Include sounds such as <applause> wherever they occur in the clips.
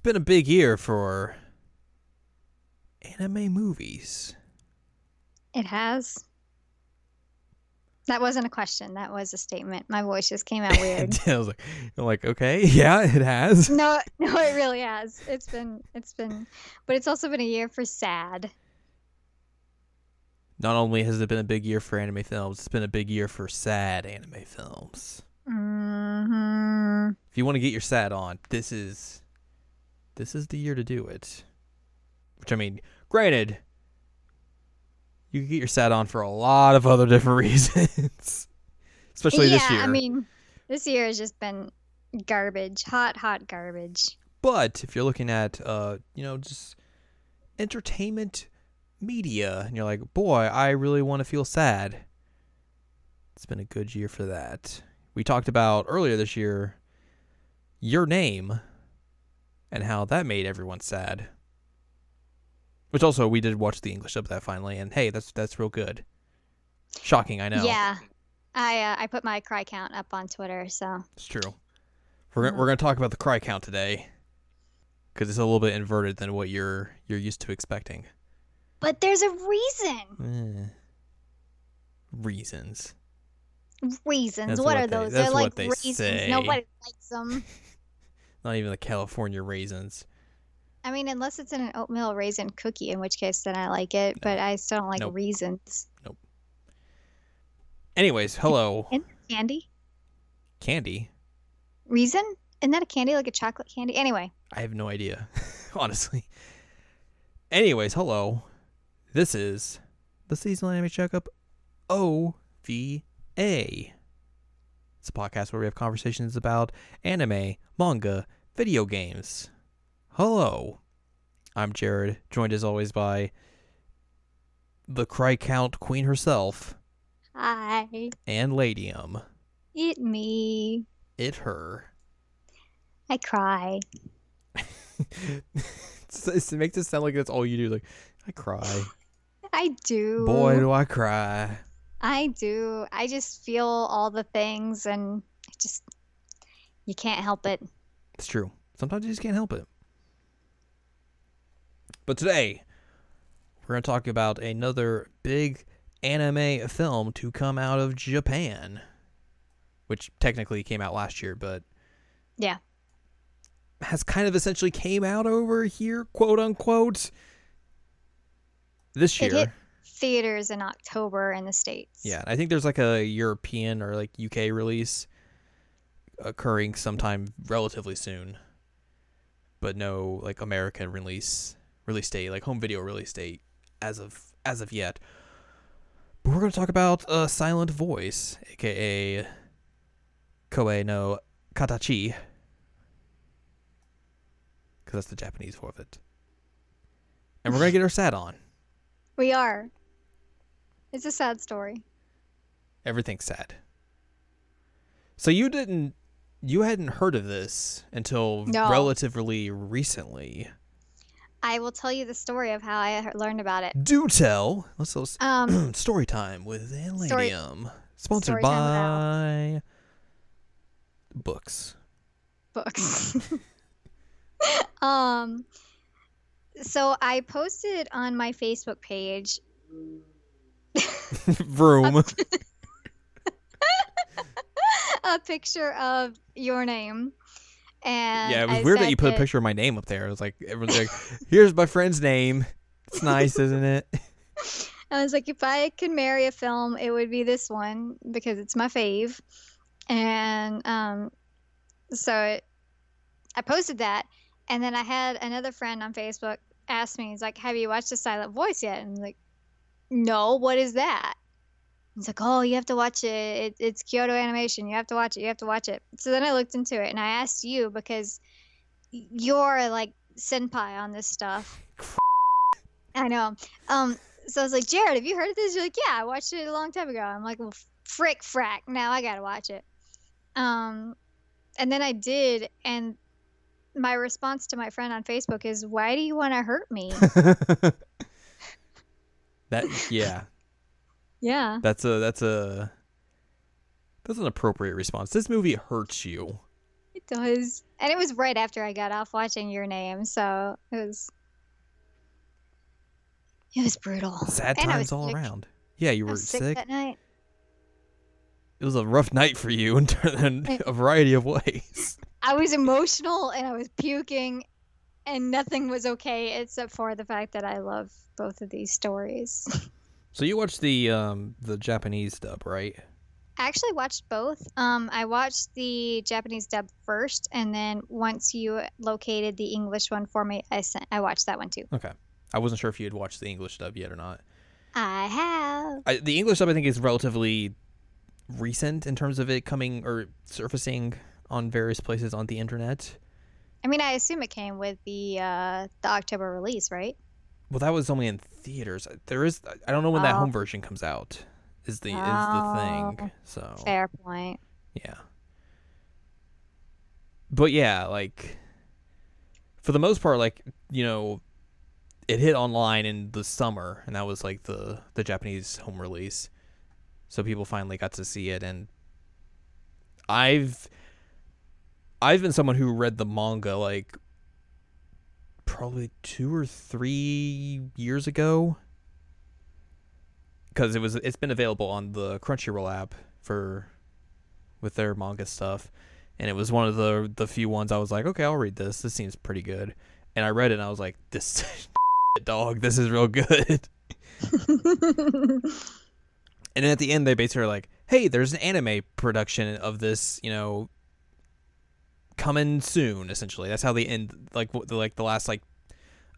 It's been a big year for anime movies. It has. That wasn't a question. That was a statement. My voice just came out <laughs> weird. I was like, I'm like, okay, <laughs> yeah, it has. no, <laughs> no, it really has. It's been, it's been, but it's also been a year for sad. Not only has it been a big year for anime films, it's been a big year for sad anime films. hmm If you want to get your sad on, this is this is the year to do it. Which I mean, granted, you can get your sad on for a lot of other different <laughs> reasons. Especially yeah, this year. Yeah, I mean, this year has just been garbage, hot, hot garbage. But if you're looking at uh, you know, just entertainment media and you're like, "Boy, I really want to feel sad." It's been a good year for that. We talked about earlier this year your name and how that made everyone sad. Which also we did watch the English of that finally and hey, that's that's real good. Shocking, I know. Yeah, I uh, I put my cry count up on Twitter, so It's true. We're gonna, we're going to talk about the cry count today cuz it's a little bit inverted than what you're you're used to expecting. but there's a reason. Eh. Reasons. Reasons. What, what are they- those? They're like they reasons. say. Nobody likes them. <laughs> Not even the California raisins. I mean, unless it's in an oatmeal raisin cookie, in which case then I like it. But I still don't like raisins. Nope. Anyways, hello. And candy. Candy? Reason? Isn't that a candy like a chocolate candy? Anyway, I have no idea, <laughs> honestly. Anyways, hello. This is the seasonal anime checkup OVA. It's a podcast where we have conversations about anime, manga, video games. Hello. I'm Jared, joined as always by the Cry Count Queen herself hi, and Ladium. it me. It her. I cry. <laughs> it makes it sound like that's all you do. Like, I cry. <laughs> I do. Boy, do I cry. I do. I just feel all the things, and just you can't help it. It's true. Sometimes you just can't help it. But today, we're going to talk about another big anime film to come out of Japan, which technically came out last year, but Yeah. has kind of essentially came out over here, quote unquote, this It year. hit theaters in October in the states. Yeah, I think there's like a European or like UK release occurring sometime relatively soon, but no like American release release date, like home video release date as of as of yet. But we're gonna talk about uh, Silent Voice, aka Koe no Katachi, because that's the Japanese form of it. And we're gonna get our sad on. we are. It's a sad story. everything's sad. So you didn't you hadn't heard of this until No. relatively recently. I will tell you the story of how I learned about it. Do tell. Let's let's <clears throat> Um, story time with Story- Sponsored Story by books. books. <laughs> um, so I posted on my Facebook page <laughs> Vroom. <laughs> a picture of your name. And yeah, it was I weird that you put a picture of my name up there. It was like everyone's like, "Here's my friend's name." It's nice, isn't it? <laughs> I was like, if I could marry a film, it would be this one because it's my fave. And um, so it, I posted that, and then I had another friend on Facebook ask me, he's like, "Have you watched The Silent Voice yet?" And I'm like, "No, what is that?" He's like, "Oh, you have to watch it. it. It's Kyoto Animation. You have to watch it. You have to watch it." So then I looked into it, and I asked you because you're like senpai on this stuff. <laughs> I know. Um, so I was like, Jared, have you heard of this? You're like, yeah, I watched it a long time ago. I'm like, well, frick, frack. Now I gotta watch it. Um, and then I did, and my response to my friend on Facebook is, "Why do you want to hurt me?" <laughs> that yeah, <laughs> yeah, that's a that's a that's an appropriate response. This movie hurts you. it does. and it was right after I got off watching Your Name, so it was it was brutal. Sad And times all sick. around. Yeah, you I were was sick, sick. that night. It was a rough night for you in, in <laughs> a variety of ways. <laughs> I was emotional and I was puking, and nothing was okay except for the fact that I love both of these stories. <laughs> So you watched the um the Japanese dub, right? I actually watched both. Um, I watched the Japanese dub first, and then once you located the English one for me, I sent. I watched that one too. Okay. I wasn't sure if you had watched the English dub yet or not. I have. I, the English dub, I think, is relatively recent in terms of it coming or surfacing on various places on the internet. I mean, I assume it came with the uh, the October release, right? Well, that was only in theaters. There is, I don't know when that Oh. home version comes out. Is the is the Oh. thing. So Fair point. yeah. But yeah, like for the most part, like you know, it hit online in the summer, and that was like the the Japanese home release. So people finally got to see it, and I've I've been someone who read the manga like probably two or three years ago. Because it was it's been available on the Crunchyroll app for with their manga stuff. And it was one of the the few ones I was like okay I'll read this. This seems pretty good. And I read it and I was like this <laughs> dog. This is real good. <laughs> <laughs> And then at the end they basically are like hey there's an anime production of this you know coming soon essentially. That's how they end like the like the last like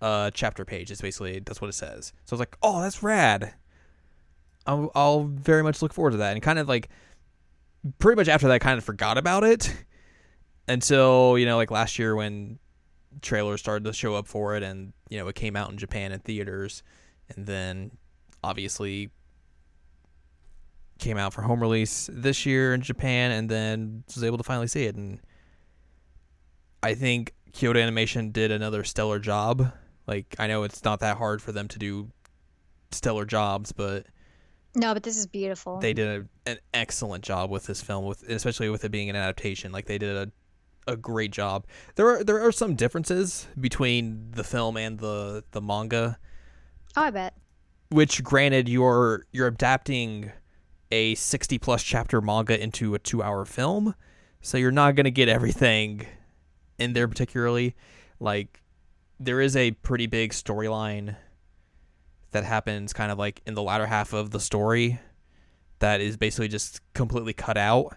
uh chapter page is basically that's what it says. So I was like oh that's rad. I'll, I'll very much look forward to that. And kind of like pretty much after that I kind of forgot about it until you know like last year when trailers started to show up for it and you know it came out in Japan in theaters. And then obviously came out for home release this year in Japan and then was able to finally see it. And I think Kyoto Animation did another stellar job. Like I know it's not that hard for them to do stellar jobs, but no, but this is beautiful. they did a, an excellent job with this film with especially with it being an adaptation. Like they did a a great job. There are there are some differences between the film and the the manga, oh, I bet. which granted you're you're adapting a 60 plus chapter manga into a 2 hour film, so you're not going to get everything in there particularly. Like there is a pretty big storyline that happens kind of like in the latter half of the story that is basically just completely cut out.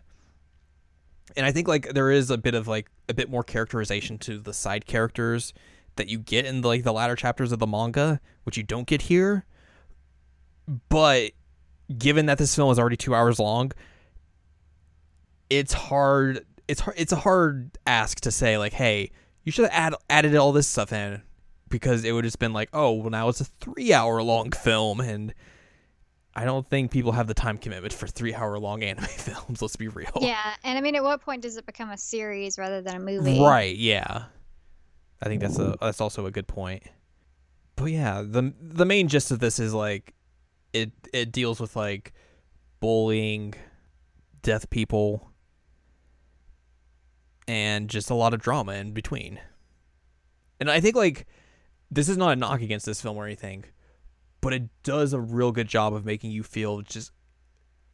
And I think like there is a bit of like a bit more characterization to the side characters that you get in like the latter chapters of the manga, which you don't get here. But given that this film is already two hours long, it's hard. It's hard. It's a hard ask to say like, hey, you should have add, added all this stuff in because it would have just been like, oh, well now it's a three hour long film and. I don't think people have the time commitment for three hour long anime <laughs> films. Let's be real. Yeah, and I mean, at what point does it become a series rather than a movie? Right. Yeah. I think that's a that's also a good point. But yeah, the the main gist of this is like it it deals with like bullying, deaf people, and just a lot of drama in between. And I think like this is not a knock against this film or anything, but it does a real good job of making you feel just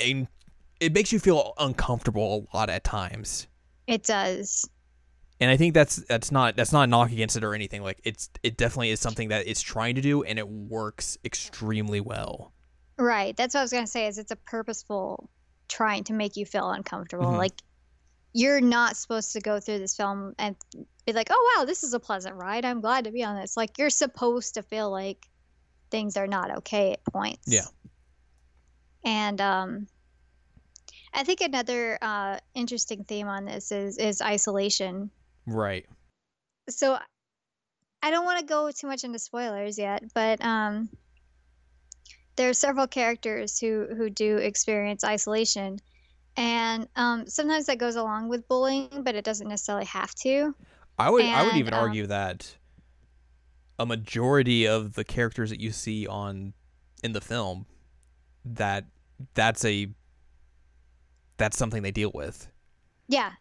a, it makes you feel uncomfortable a lot at times It does. and I think that's that's not that's not a knock against it or anything. Like it's it definitely is something that it's trying to do, and it works extremely well. Right. That's what I was gonna say. Is it's a purposeful trying to make you feel uncomfortable. Mhm. Like you're not supposed to go through this film and be like, "Oh wow, this is a pleasant ride. I'm glad to be on this." Like you're supposed to feel like things are not okay at points. Yeah. And um, I think another uh, interesting theme on this is is isolation. Right. so I don't want to go too much into spoilers yet, but um, there are several characters who who do experience isolation, and um, sometimes that goes along with bullying, but it doesn't necessarily have to. I would I would even um, argue that a majority of the characters that you see on in the film that that's a that's something they deal with. Yeah,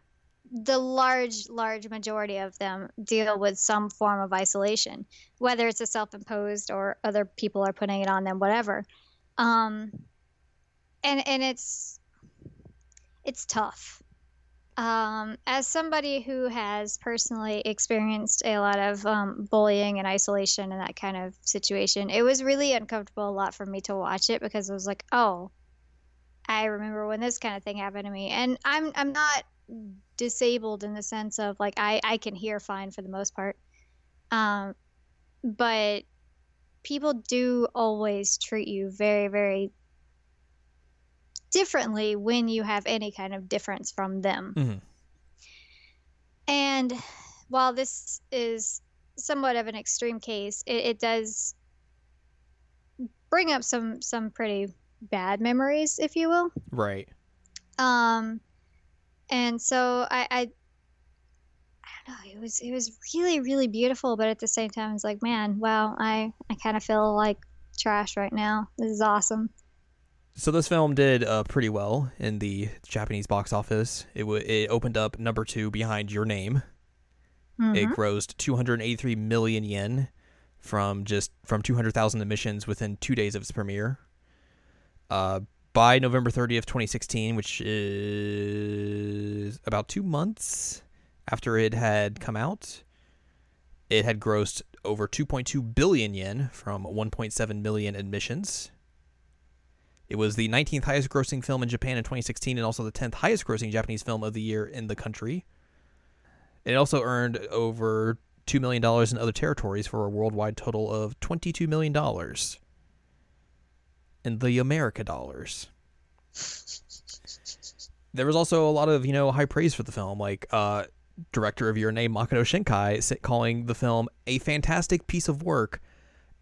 the large, large majority of them deal with some form of isolation, whether it's a self-imposed or other people are putting it on them, whatever. Um, and and it's it's tough. Um, as somebody who has personally experienced a lot of um, bullying and isolation and that kind of situation, it was really uncomfortable a lot for me to watch it because I was like, oh, I remember when this kind of thing happened to me, and I'm I'm not disabled in the sense of like I I can hear fine for the most part, um, but people do always treat you very very differently when you have any kind of difference from them. Mm-hmm. And while this is somewhat of an extreme case, it, it does bring up some some pretty bad memories, if you will. Right. Um, and so I, I, I don't know. It was it was really really beautiful, but at the same time, it's like, man, wow, I I kind of feel like trash right now. This is awesome. So this film did uh, pretty well in the Japanese box office. It w- it opened up number two behind Your Name. Mhm. It grossed 283 million yen from just from 200,000 admissions within two days of its premiere. Uh, by November 30th, 2016, which is about two months after it had come out, it had grossed over 2.2 billion yen from 1.7 million admissions. It was the 19th highest grossing film in Japan in 2016 and also the 10th highest grossing Japanese film of the year in the country. It also earned over $2 million in other territories for a worldwide total of $22 million in the America dollars. There was also a lot of, you know, high praise for the film, like uh, director of Your Name, Makoto Shinkai, calling the film a fantastic piece of work,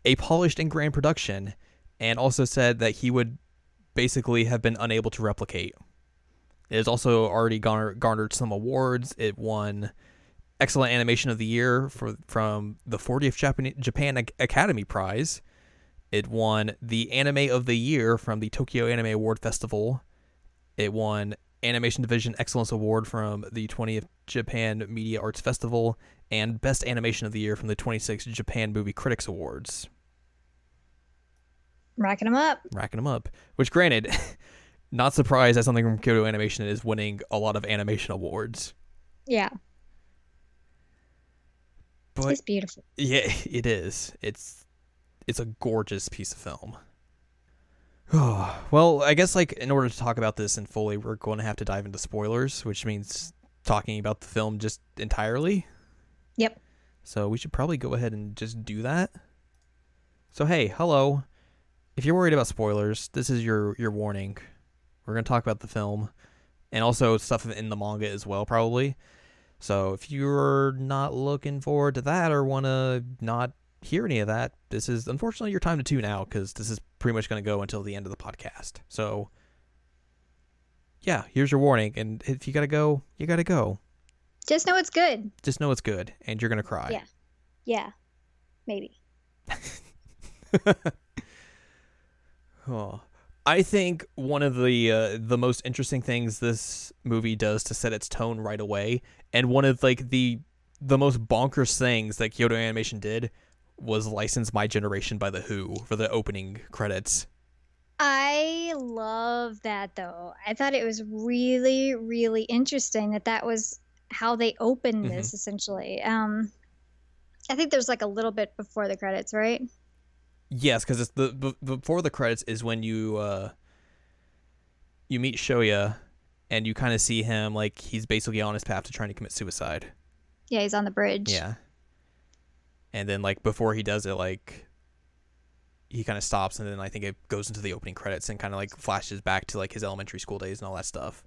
a polished and grand production, and also said that he would basically have been unable to replicate. It has also already garnered, some awards. It won Excellent Animation of the Year for from the 40th Japan, Japan Academy Prize. It won the Anime of the Year from the Tokyo Anime Award Festival. It won Animation Division Excellence Award from the 20th Japan Media Arts Festival and Best Animation of the Year from the 26th Japan Movie Critics Awards. Racking them up. Racking them up. Which, granted, <laughs> not surprised that something from Kyoto Animation is winning a lot of animation awards. Yeah, But it's beautiful. Yeah, <laughs> it is. It's it's a gorgeous piece of film. Oh, <sighs> well, I guess like in order to talk about this in fully, we're going to have to dive into spoilers, which means talking about the film just entirely. Yep. So we should probably go ahead and just do that. So hey, hello. If you're worried about spoilers, this is your your warning. We're going to talk about the film and also stuff in the manga as well probably. So if you're not looking forward to that or want to not hear any of that, this is unfortunately your time to tune out because this is pretty much going to go until the end of the podcast. So yeah, here's your warning. And if you got to go, you got to go. Just know it's good. Just know it's good and you're going to cry. Yeah. Yeah, maybe. <laughs> Oh. I think one of the uh, the most interesting things this movie does to set its tone right away, and one of like the the most bonkers things that Kyoto Animation did was license My Generation by the Who for the opening credits. I love that though. I thought it was really, really interesting that that was how they opened Mhm. this essentially. Um, I think there's like a little bit before the credits, right? Yes, because it's the b- before the credits is when you uh you meet Shoya, and you kind of see him like he's basically on his path to trying to commit suicide. Yeah, he's on the bridge. Yeah. And then like before he does it, like he kind of stops, and then I think it goes into the opening credits and kind of like flashes back to like his elementary school days and all that stuff.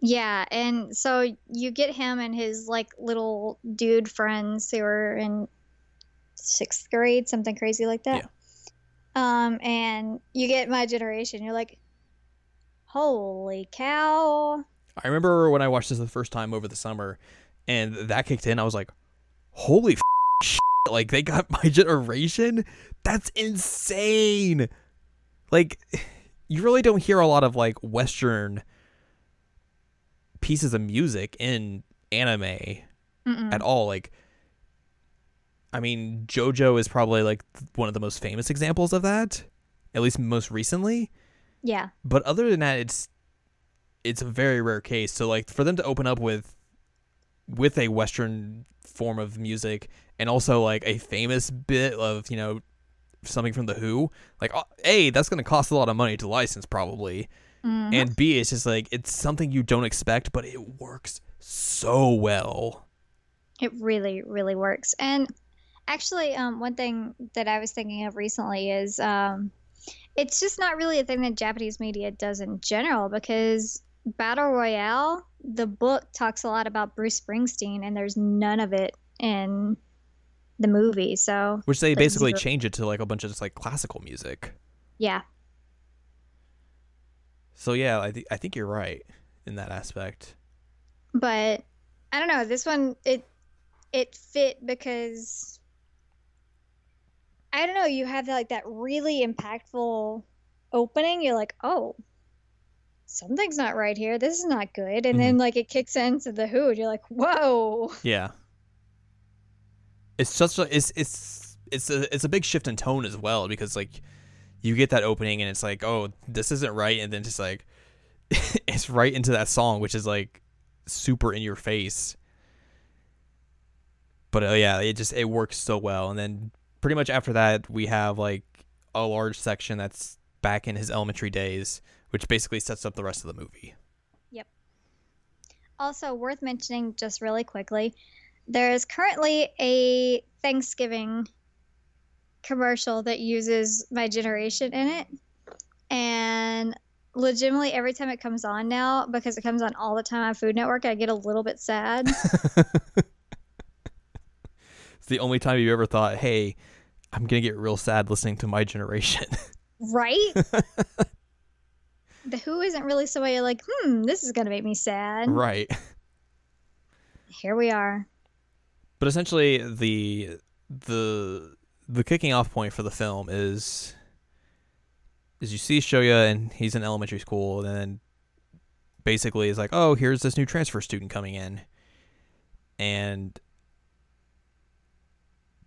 Yeah, and so you get him and his like little dude friends who are in sixth grade, something crazy like that. Um, and you get my generation. You're like, holy cow! I remember when I watched this the first time over the summer, and that kicked in. I was like, "Holy f- like they got <laughs> my generation! That's insane!" Like, you really don't hear a lot of like Western pieces of music in anime Mm-mm. at all. Like, I mean, JoJo is probably like one of the most famous examples of that, at least most recently. Yeah. But other than that, it's it's a very rare case. So like for them to open up with with a Western form of music and also like a famous bit of you know something from the Who, like uh, a that's going to cost a lot of money to license probably, Mhm. and b it's just like it's something you don't expect, but it works so well. It really, really works. And actually, um, one thing that I was thinking of recently is um, it's just not really a thing that Japanese media does in general because Battle Royale, the book talks a lot about Bruce Springsteen, and there's none of it in the movie. So, Which they basically change it to like a bunch of just like classical music. yeah. So yeah, I think I think you're right in that aspect. But I don't know. This one, it it fit because I don't know. You have like that really impactful opening. You're like, oh, something's not right here. This is not good. And then like it kicks into the Who, and you're like, whoa. Yeah. It's such a it's it's it's a it's a big shift in tone as well because like you get that opening and it's like oh this isn't right and then just like <laughs> it's right into that song which is like super in your face. But uh, yeah, it just it works so well and then pretty much after that we have like a large section that's back in his elementary days which basically sets up the rest of the movie. Yep. Also, worth mentioning just really quickly, there is currently a Thanksgiving commercial that uses my generation in it. And legitimately, every time it comes on now, because it comes on all the time on Food Network, I get a little bit sad. <laughs> It's the only time you ever thought, "Hey, I'm going to get real sad listening to my generation." <laughs> right? <laughs> the Who isn't really somebody like, hmm, this is going to make me sad. right. Here we are. But essentially the the the kicking off point for the film is is you see Shoya and he's in elementary school and then basically is like, "Oh, here's this new transfer student coming in." And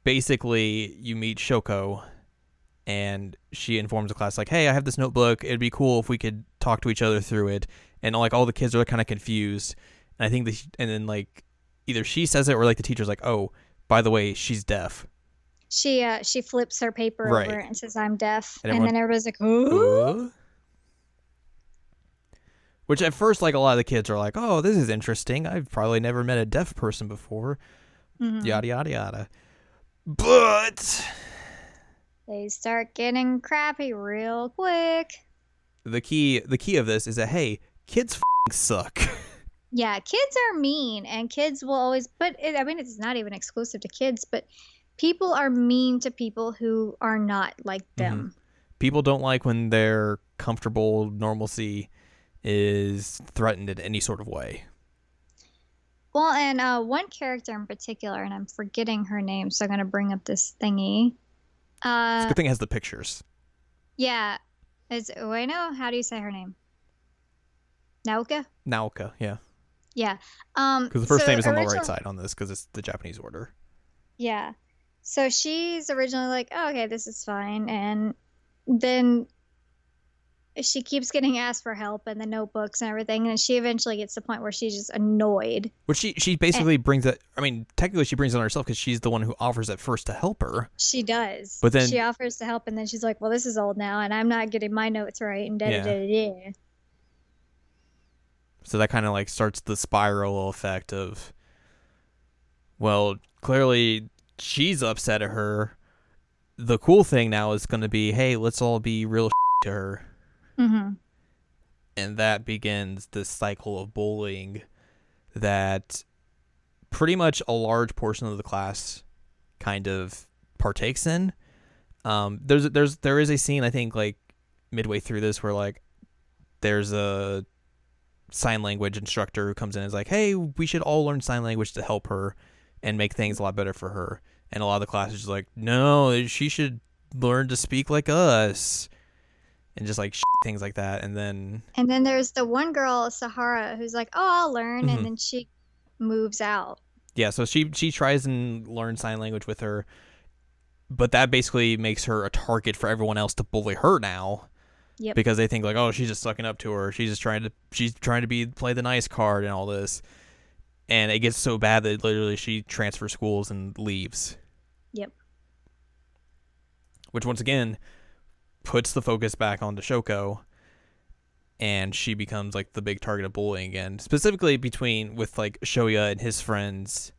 basically you meet Shoko and she informs the class like, "Hey, I have this notebook. It'd be cool if we could talk to each other through it." And like all the kids are kind of confused. And I think that and then like either she says it or like the teacher's like, "Oh, by the way, she's deaf." She uh she flips her paper Right. over and says I'm deaf, And and, then everybody's like, "Ooh." Uh? Which at first, like a lot of the kids are like, "Oh, this is interesting. I've probably never met a deaf person before." Mhm. Yada yada yada. But They start getting crappy real quick. the key, the key of this is that hey, kids f***ing suck. <laughs> Yeah, kids are mean, and kids will always. But it, I mean, it's not even exclusive to kids, but people are mean to people who are not like mm-hmm. them. People don't like when their comfortable normalcy is threatened in any sort of way. Well, and uh, one character in particular, and I'm forgetting her name, so I'm gonna bring up this thingy. It's a Uh, good thing it has the pictures. yeah, is Ueno? How do you say her name? Naoka. Naoka, yeah, Yeah. Um. because the first so name is on the right side on this because it's the Japanese order. Yeah. So she's originally like, oh, okay, this is fine. And then she keeps getting asked for help and the notebooks and everything. And she eventually gets to the point where she's just annoyed. Which she she basically brings it. I mean, technically she brings it on herself because she's the one who offers at first to help her. She does. But then- she offers to help. And then she's like, well, this is old now. And I'm not getting my notes right. And da da da. da. So that kind of like starts the spiral effect of, well, clearly she's upset at her. The cool thing now is going to be, hey, let's all be real <laughs> to her, Mm-hmm. and that begins this cycle of bullying that pretty much a large portion of the class kind of partakes in. Um, there's there's there is a scene I think like midway through this where like there's a sign language instructor who comes in and is like, "Hey, we should all learn sign language to help her and make things a lot better for her." And a lot of the class is just like, "No, she should learn to speak like us." And just like things like that. And then And then there's the one girl, Sahara, who's like, oh, I'll learn. Mhm. And then she moves out. Yeah, so she she tries and learn sign language with her, but that basically makes her a target for everyone else to bully her now. Yep. Because they think like, oh, she's just sucking up to her. She's just trying to she's trying to be play the nice card and all this. And it gets so bad that literally she transfers schools and leaves. Yep. Which once again puts the focus back onto Shoko and she becomes like the big target of bullying again. Specifically between with like Shoya and his friends,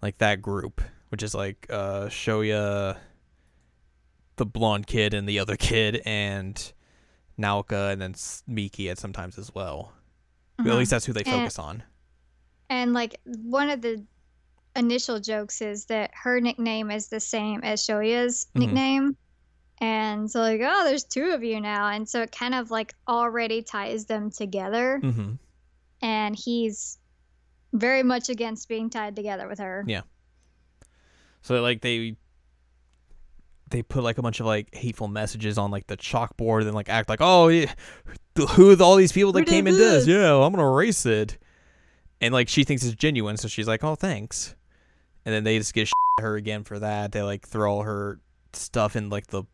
like that group, which is like uh Shoya the blonde kid and the other kid and Naoka and then Miki at sometimes as well. At Mhm. least that's who they And- focus on. And like one of the initial jokes is that her nickname is the same as Shoya's Mhm. nickname. And so like, oh, there's two of you now. And so it kind of like already ties them together. Mm-hmm. And he's very much against being tied together with her. Yeah. So like they they put like a bunch of like hateful messages on like the chalkboard and like act like oh yeah, who are all these people that came in this this? yeah I'm gonna erase it and like she thinks it's genuine so she's like oh thanks and then they just get at <laughs> her again for that they like throw all her stuff in like the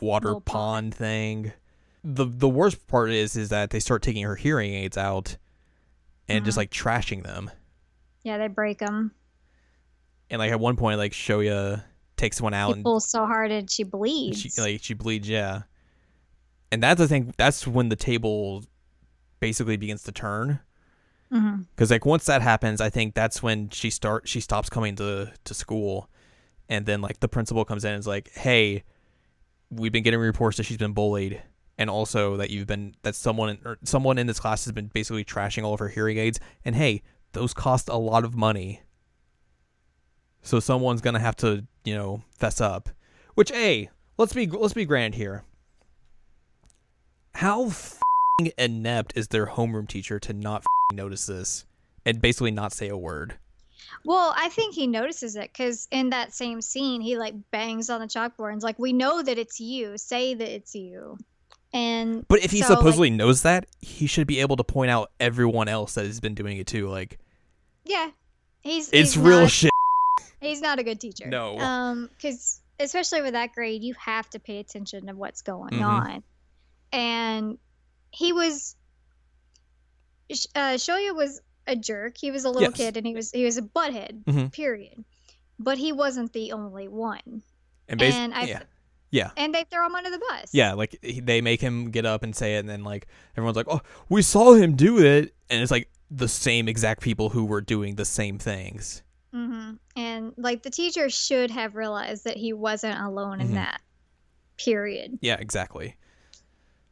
water pond pond. thing the the worst part is is that they start taking her hearing aids out and just Mhm. like trashing them Yeah, they break them. and like at one point like Shoya takes one out and pulls so hard and she bleeds. she like she bleeds yeah and that's I think that's when the table basically begins to turn because like once that happens i think that's when she start she stops coming to to school and then like the principal comes in and is like hey we've been getting reports that she's been bullied and also that you've been that someone or someone in this class has been basically trashing all of her hearing aids. And hey those cost a lot of money. So someone's gonna have to you know fess up. Which a let's be let's be grand here. How inept is their homeroom teacher to not notice this and basically not say a word Well, I think he notices it because in that same scene, he like bangs on the chalkboard and's like, "We know that it's you. Say that it's you." And But if he so, like, supposedly knows that, he should be able to point out everyone else that has been doing it too. Like yeah, he's it's he's real not- shit. He's not a good teacher. No. Um, because especially with that grade, you have to pay attention to what's going Mhm. on. And he was, uh, Shoya was a jerk. He was a little Yes. kid, and he was he was a butthead. Mhm. Period. But he wasn't the only one. And, and I yeah, yeah, and they throw him under the bus. yeah. Like he, they make him get up and say it, and then like everyone's like, "Oh, we saw him do it," and it's like the same exact people who were doing the same things. hmm And like the teacher should have realized that he wasn't alone Mhm. in that. Period. Yeah, exactly.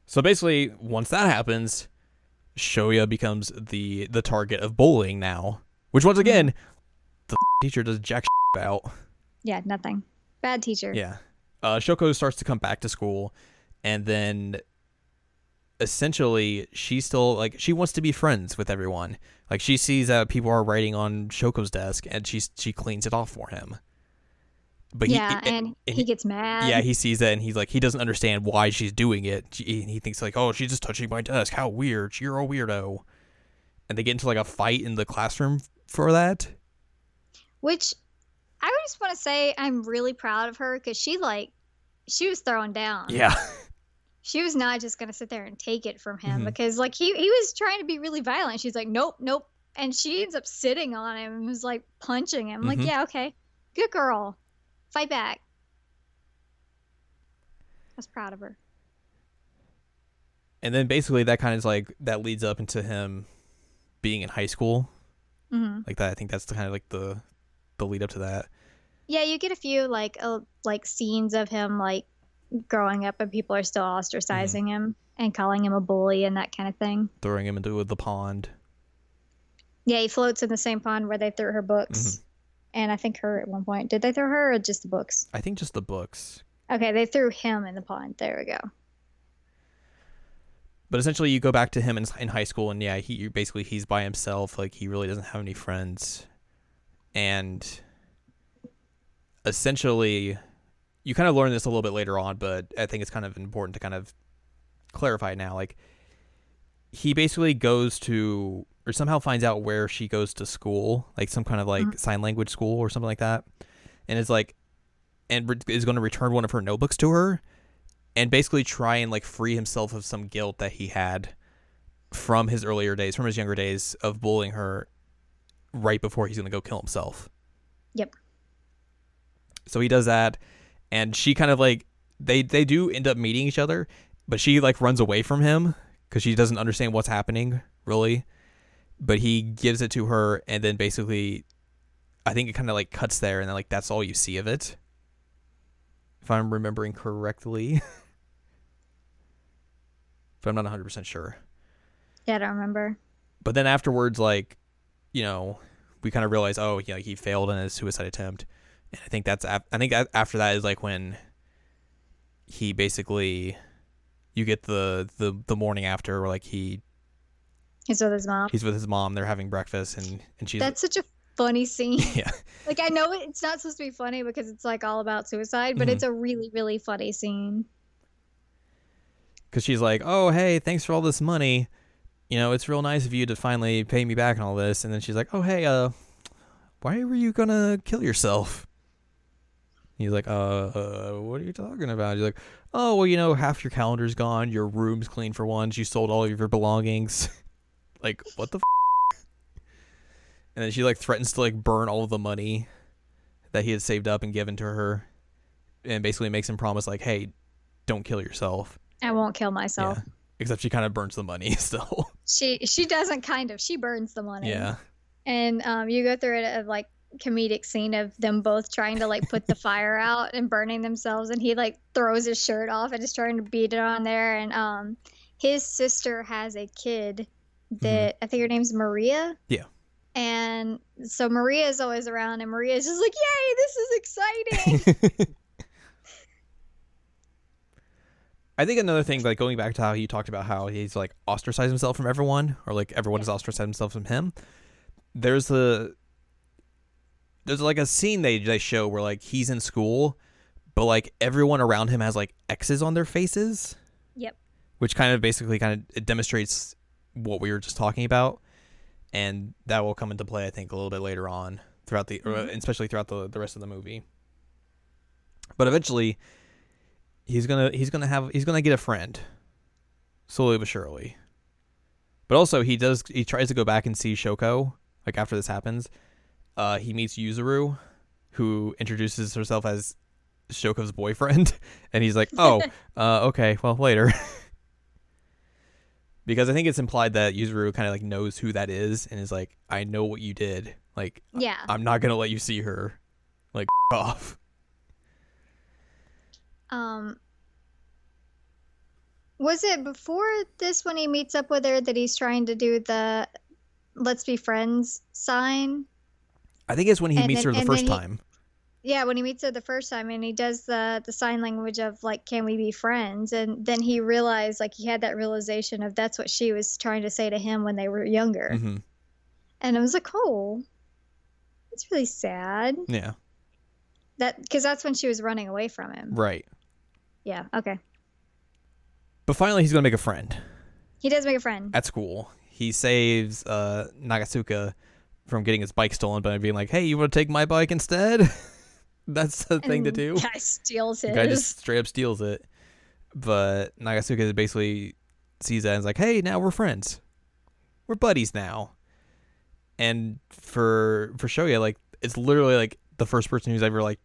So basically, once that happens, Shoya becomes the the target of bullying now. Which once again, the <laughs> teacher does jack <laughs> about. Yeah, nothing. Bad teacher. Yeah. Uh, Shoko starts to come back to school, and then essentially she still like she wants to be friends with everyone. Like she sees that people are writing on Shoko's desk, and she she cleans it off for him. But yeah, he, and and he gets mad. yeah, he sees that and he's like, he doesn't understand why she's doing it. She, he thinks like, oh, she's just touching my desk. How weird! You're a weirdo. And they get into like a fight in the classroom for that. Which I just want to say I'm really proud of her because she like she was throwing down. Yeah, <laughs> She was not just gonna sit there and take it from him Mhm. because like he he was trying to be really violent. She's like, nope, nope, and she ends up sitting on him and was like punching him. Like, Mhm. yeah, okay, good girl, fight back. I was proud of her. and then basically that kind of like that leads up into him being in high school hmm like that. I think that's the kind of like the the lead up to that. Yeah, you get a few like uh, like scenes of him like growing up, and people are still ostracizing him and calling him a bully and that kind of thing. Throwing him into the pond. Yeah, he floats in the same pond where they threw her books. Mhm. And I think her at one point. Did they throw her or just the books? I think just the books. Okay, they threw him in the pond. There we go. But essentially, you go back to him in, in high school, and yeah, he basically he's by himself. Like he really doesn't have any friends, and essentially, you kind of learn this a little bit later on. But I think it's kind of important to kind of clarify now. Like he basically goes to or somehow finds out where she goes to school, like some kind of like Mhm. sign language school or something like that, and is like, and re- is going to return one of her notebooks to her, and basically try and like free himself of some guilt that he had from his earlier days, from his younger days of bullying her, right before he's going to go kill himself. Yep. So he does that, and she kind of like they they do end up meeting each other, but she like runs away from him because she doesn't understand what's happening really. But he gives it to her, and then basically, I think it kind of like cuts there, and then like that's all you see of it. If I'm remembering correctly, <laughs> but I'm not 100 percent sure. Yeah, I don't remember. But then afterwards, like, you know, we kind of realize, oh, yeah, he failed in his suicide attempt, and I think that's I think after that is like when he basically you get the the the morning after where like he He's with his mom. he's with his mom, they're having breakfast, and and she's That's such a funny scene. <laughs> yeah like I know it's not supposed to be funny because it's like all about suicide, but Mhm. it's a really really funny scene. because she's like, oh hey, thanks for all this money, you know, it's real nice of you to finally pay me back and all this, and then she's like, oh hey, uh, why were you gonna kill yourself? He's like, uh, uh, what are you talking about? He's like, oh, well, you know, half your calendar's gone, your room's clean for once, you sold all of your belongings. <laughs> like, what the? F-? And then she like threatens to like burn all of the money that he had saved up and given to her, and basically makes him promise like, hey, don't kill yourself. I won't kill myself. Yeah. Except she kind of burns the money <laughs> still. She she doesn't kind of. She burns the money. yeah. And um, you go through of like comedic scene of them both trying to like put the <laughs> fire out and burning themselves, and he like throws his shirt off and is trying to beat it on there. And um, his sister has a kid that mm-hmm. I think her name's Maria. Yeah. And so Maria is always around, and Maria is just like, "Yay, this is exciting!" <laughs> I think another thing, like going back to how he talked about how he's like ostracized himself from everyone, or like everyone has ostracized himself from him. There's a there's like a scene they they show where like he's in school, but like everyone around him has like X's on their faces. Yep. Which kind of basically kind of it demonstrates what we were just talking about, and that will come into play I think a little bit later on throughout the, Mhm. especially throughout the the rest of the movie. But eventually, he's gonna he's gonna have he's gonna get a friend, slowly but surely. But also he does he tries to go back and see Shoko like after this happens. Uh, he meets Yuzuru, who introduces herself as Shoko's boyfriend, <laughs> and he's like, "Oh, <laughs> uh, okay, well later." <laughs> because I think it's implied that Yuzuru kind of like knows who that is and is like, "I know what you did. Like, yeah. I'm not gonna let you see her. Like, <laughs> off." Um, was it before this when he meets up with her that he's trying to do the "Let's be friends" sign? I think it's when he And meets then- her the first he- time. Yeah, when he meets her the first time, and he does the the sign language of like, "Can we be friends?" And then he realized, like, he had that realization of that's what she was trying to say to him when they were younger. hmm And I was like, "Oh, it's really sad." Yeah, That because that's when she was running away from him. right. Yeah. Okay. But finally, he's gonna make a friend He does make a friend. at school. He saves uh, Nagasuka from getting his bike stolen by being like, "Hey, you want to take my bike instead?" <laughs> That's the thing to do. Guy steals his. guy just straight up steals it. But Nagasuka basically sees that and is like, "Hey, now we're friends. We're buddies now." And for for Shoya, like it's literally like the first person who's ever like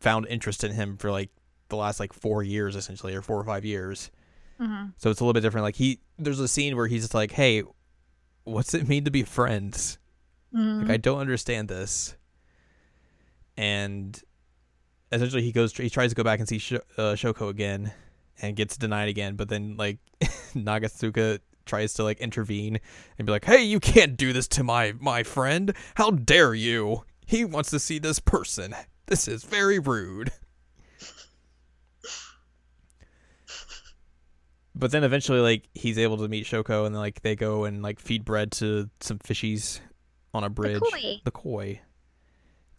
found interest in him for like the last like four years essentially, or four or five years. Mhm. So it's a little bit different. Like he, there's a scene where he's just like, "Hey, what's it mean to be friends? Mhm. Like I don't understand this." And essentially, he goes, he tries to go back and see Sh- uh, Shoko again, and gets denied again. But then like <laughs> Nagasuka tries to like intervene and be like, "Hey, you can't do this to my my friend. How dare you? He wants to see this person. This is very rude." But then eventually, like he's able to meet Shoko, and then like they go and like feed bread to some fishies on a bridge. koi. The koi.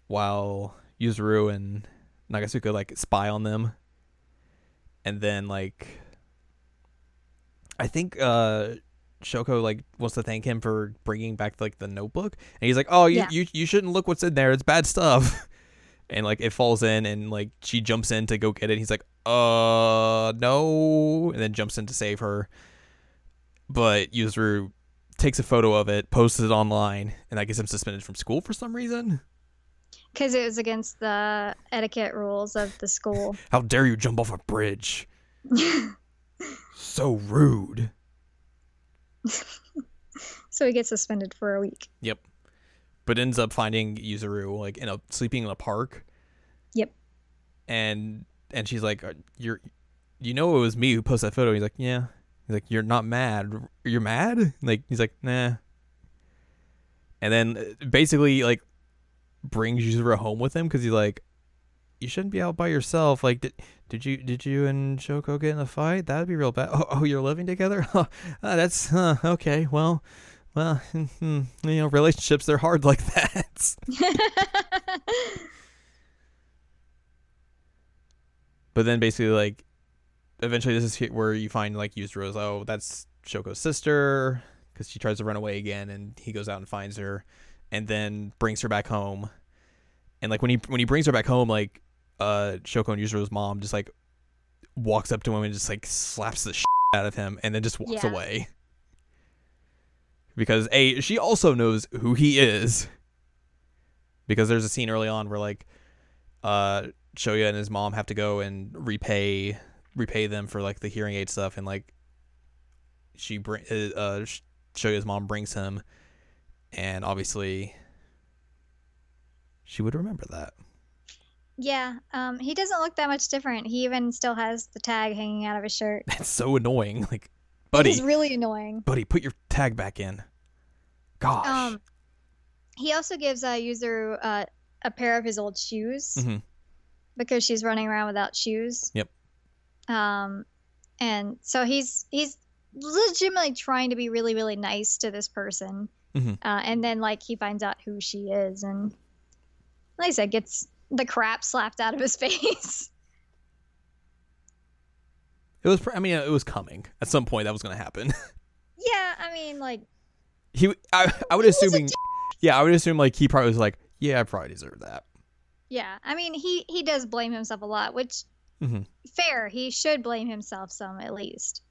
While Yuzuru and Nagatsuka like spy on them, and then like I think uh Shoko like wants to thank him for bringing back like the notebook, and he's like, "Oh, you Yeah. you, you shouldn't look what's in there. It's bad stuff." <laughs> And like it falls in, and like she jumps in to go get it. He's like, "Uh, no," and then jumps in to save her. But Yuzuru takes a photo of it, posts it online, and that gets him suspended from school for some reason. Because it was against the etiquette rules of the school. <laughs> How dare you jump off a bridge? <laughs> so rude. <laughs> so he gets suspended for a week. Yep. But ends up finding Yuzuru like in a sleeping in a park. Yep. And and she's like, "Uh, "You're, you know, it was me who posted that photo." He's like, "Yeah." He's like, "You're not mad. You're mad?" Like he's like, "Nah." And then uh, basically like brings Yuzuru home with him because he's like, "You shouldn't be out by yourself. Like, did, did you did you and Shoko get in a fight? That'd be real bad. Oh, oh you're living together? <laughs> Oh, uh, that's uh, okay. Well, well, <laughs> you know, relationships they're hard like <laughs> that. but then basically, like, eventually, this is he- where you find like Yuzuru's. Oh, that's Shoko's sister because she tries to run away again, and he goes out and finds her, and then brings her back home. And like when he when he brings her back home, like uh Shoko and Yuzuru's mom just like walks up to him and just like slaps the shit out of him, and then just walks Yeah. away. Because a she also knows who he is. Because there's a scene early on where like uh Shoya and his mom have to go and repay repay them for like the hearing aid stuff and like she bring uh uh, Shoya's mom brings him and obviously she would remember that. yeah, um, he doesn't look that much different. He even still has the tag hanging out of his shirt. <laughs> That's so annoying. Like buddy, buddy, really annoying. buddy, put your tag back in. Gosh. Um, he also gives uh, Yuzuru uh, a pair of his old shoes Mhm. because she's running around without shoes. Yep. Um, and so he's he's legitimately trying to be really really nice to this person. Mhm. Uh, and then like he finds out who she is, and like I said, gets the crap slapped out of his <laughs> face. it was pr- I mean it was coming. At some point that was going to happen. <laughs> yeah, I mean like he I, I would was Yeah, I would assume like he probably was like, yeah, I probably deserve that. yeah, I mean he he does blame himself a lot, which Mhm. fair. He should blame himself some at least.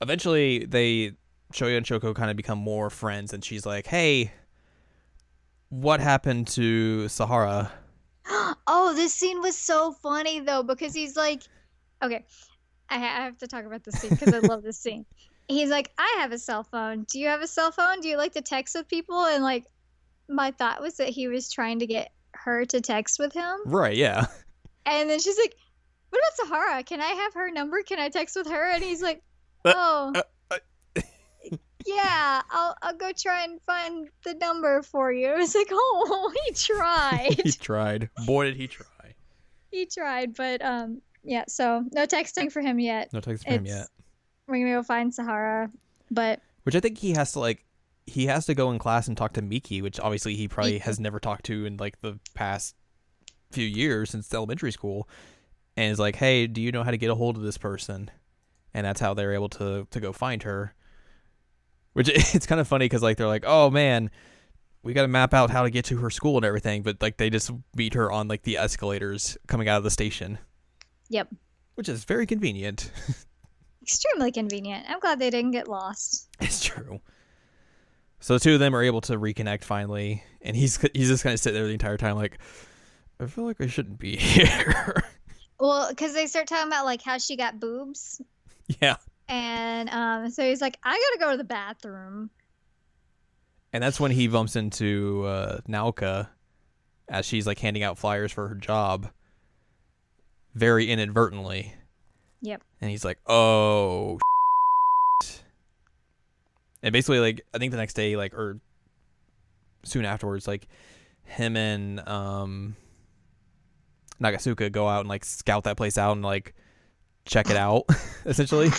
Eventually they Shoya and Shoko kind of become more friends and she's like, "Hey, what happened to Sahara?" <gasps> oh, this scene was so funny though because he's like, okay, I ha- I have to talk about this scene because I love this scene. <laughs> He's like, I have a cell phone. Do you have a cell phone? Do you like to text with people? And like, my thought was that he was trying to get her to text with him, Right, yeah. and then she's like, What about Sahara? Can I have her number? Can I text with her? And he's like, Oh. uh, <laughs> uh. Yeah, I'll I'll go try and find the number for you. <laughs> It was like, oh, <laughs> he tried. he tried. Boy did he try. he tried, but um, yeah. So no texting for him yet. No text for him yet. We're gonna go find Sahara, but Which I think he has to like he has to go in class and talk to Miki, which obviously he probably Yeah. has never talked to in like the past few years since elementary school. And is like, "Hey, do you know how to get a hold of this person?" And that's how they're able to to go find her. Which <laughs> it's kind of funny cuz like they're like, "Oh man, we got to map out how to get to her school and everything," but like they just meet her on like the escalators coming out of the station. Yep. Which is very convenient. <laughs> extremely convenient. I'm glad they didn't get lost. It's true. So the two of them are able to reconnect finally, and he's <laughs> he's just kind of sitting there the entire time, like, I feel like I shouldn't be here. Well, because they start talking about like how she got boobs, <laughs> yeah, and um, so he's like, I gotta go to the bathroom. and that's when he bumps into uh, Naoka as she's like handing out flyers for her job, very inadvertently. Yep. And he's like, "Oh." shit." And basically, like, I think the next day, like, or soon afterwards, like, him and um, Nagatsuka go out and like scout that place out and like check it out, <laughs> essentially.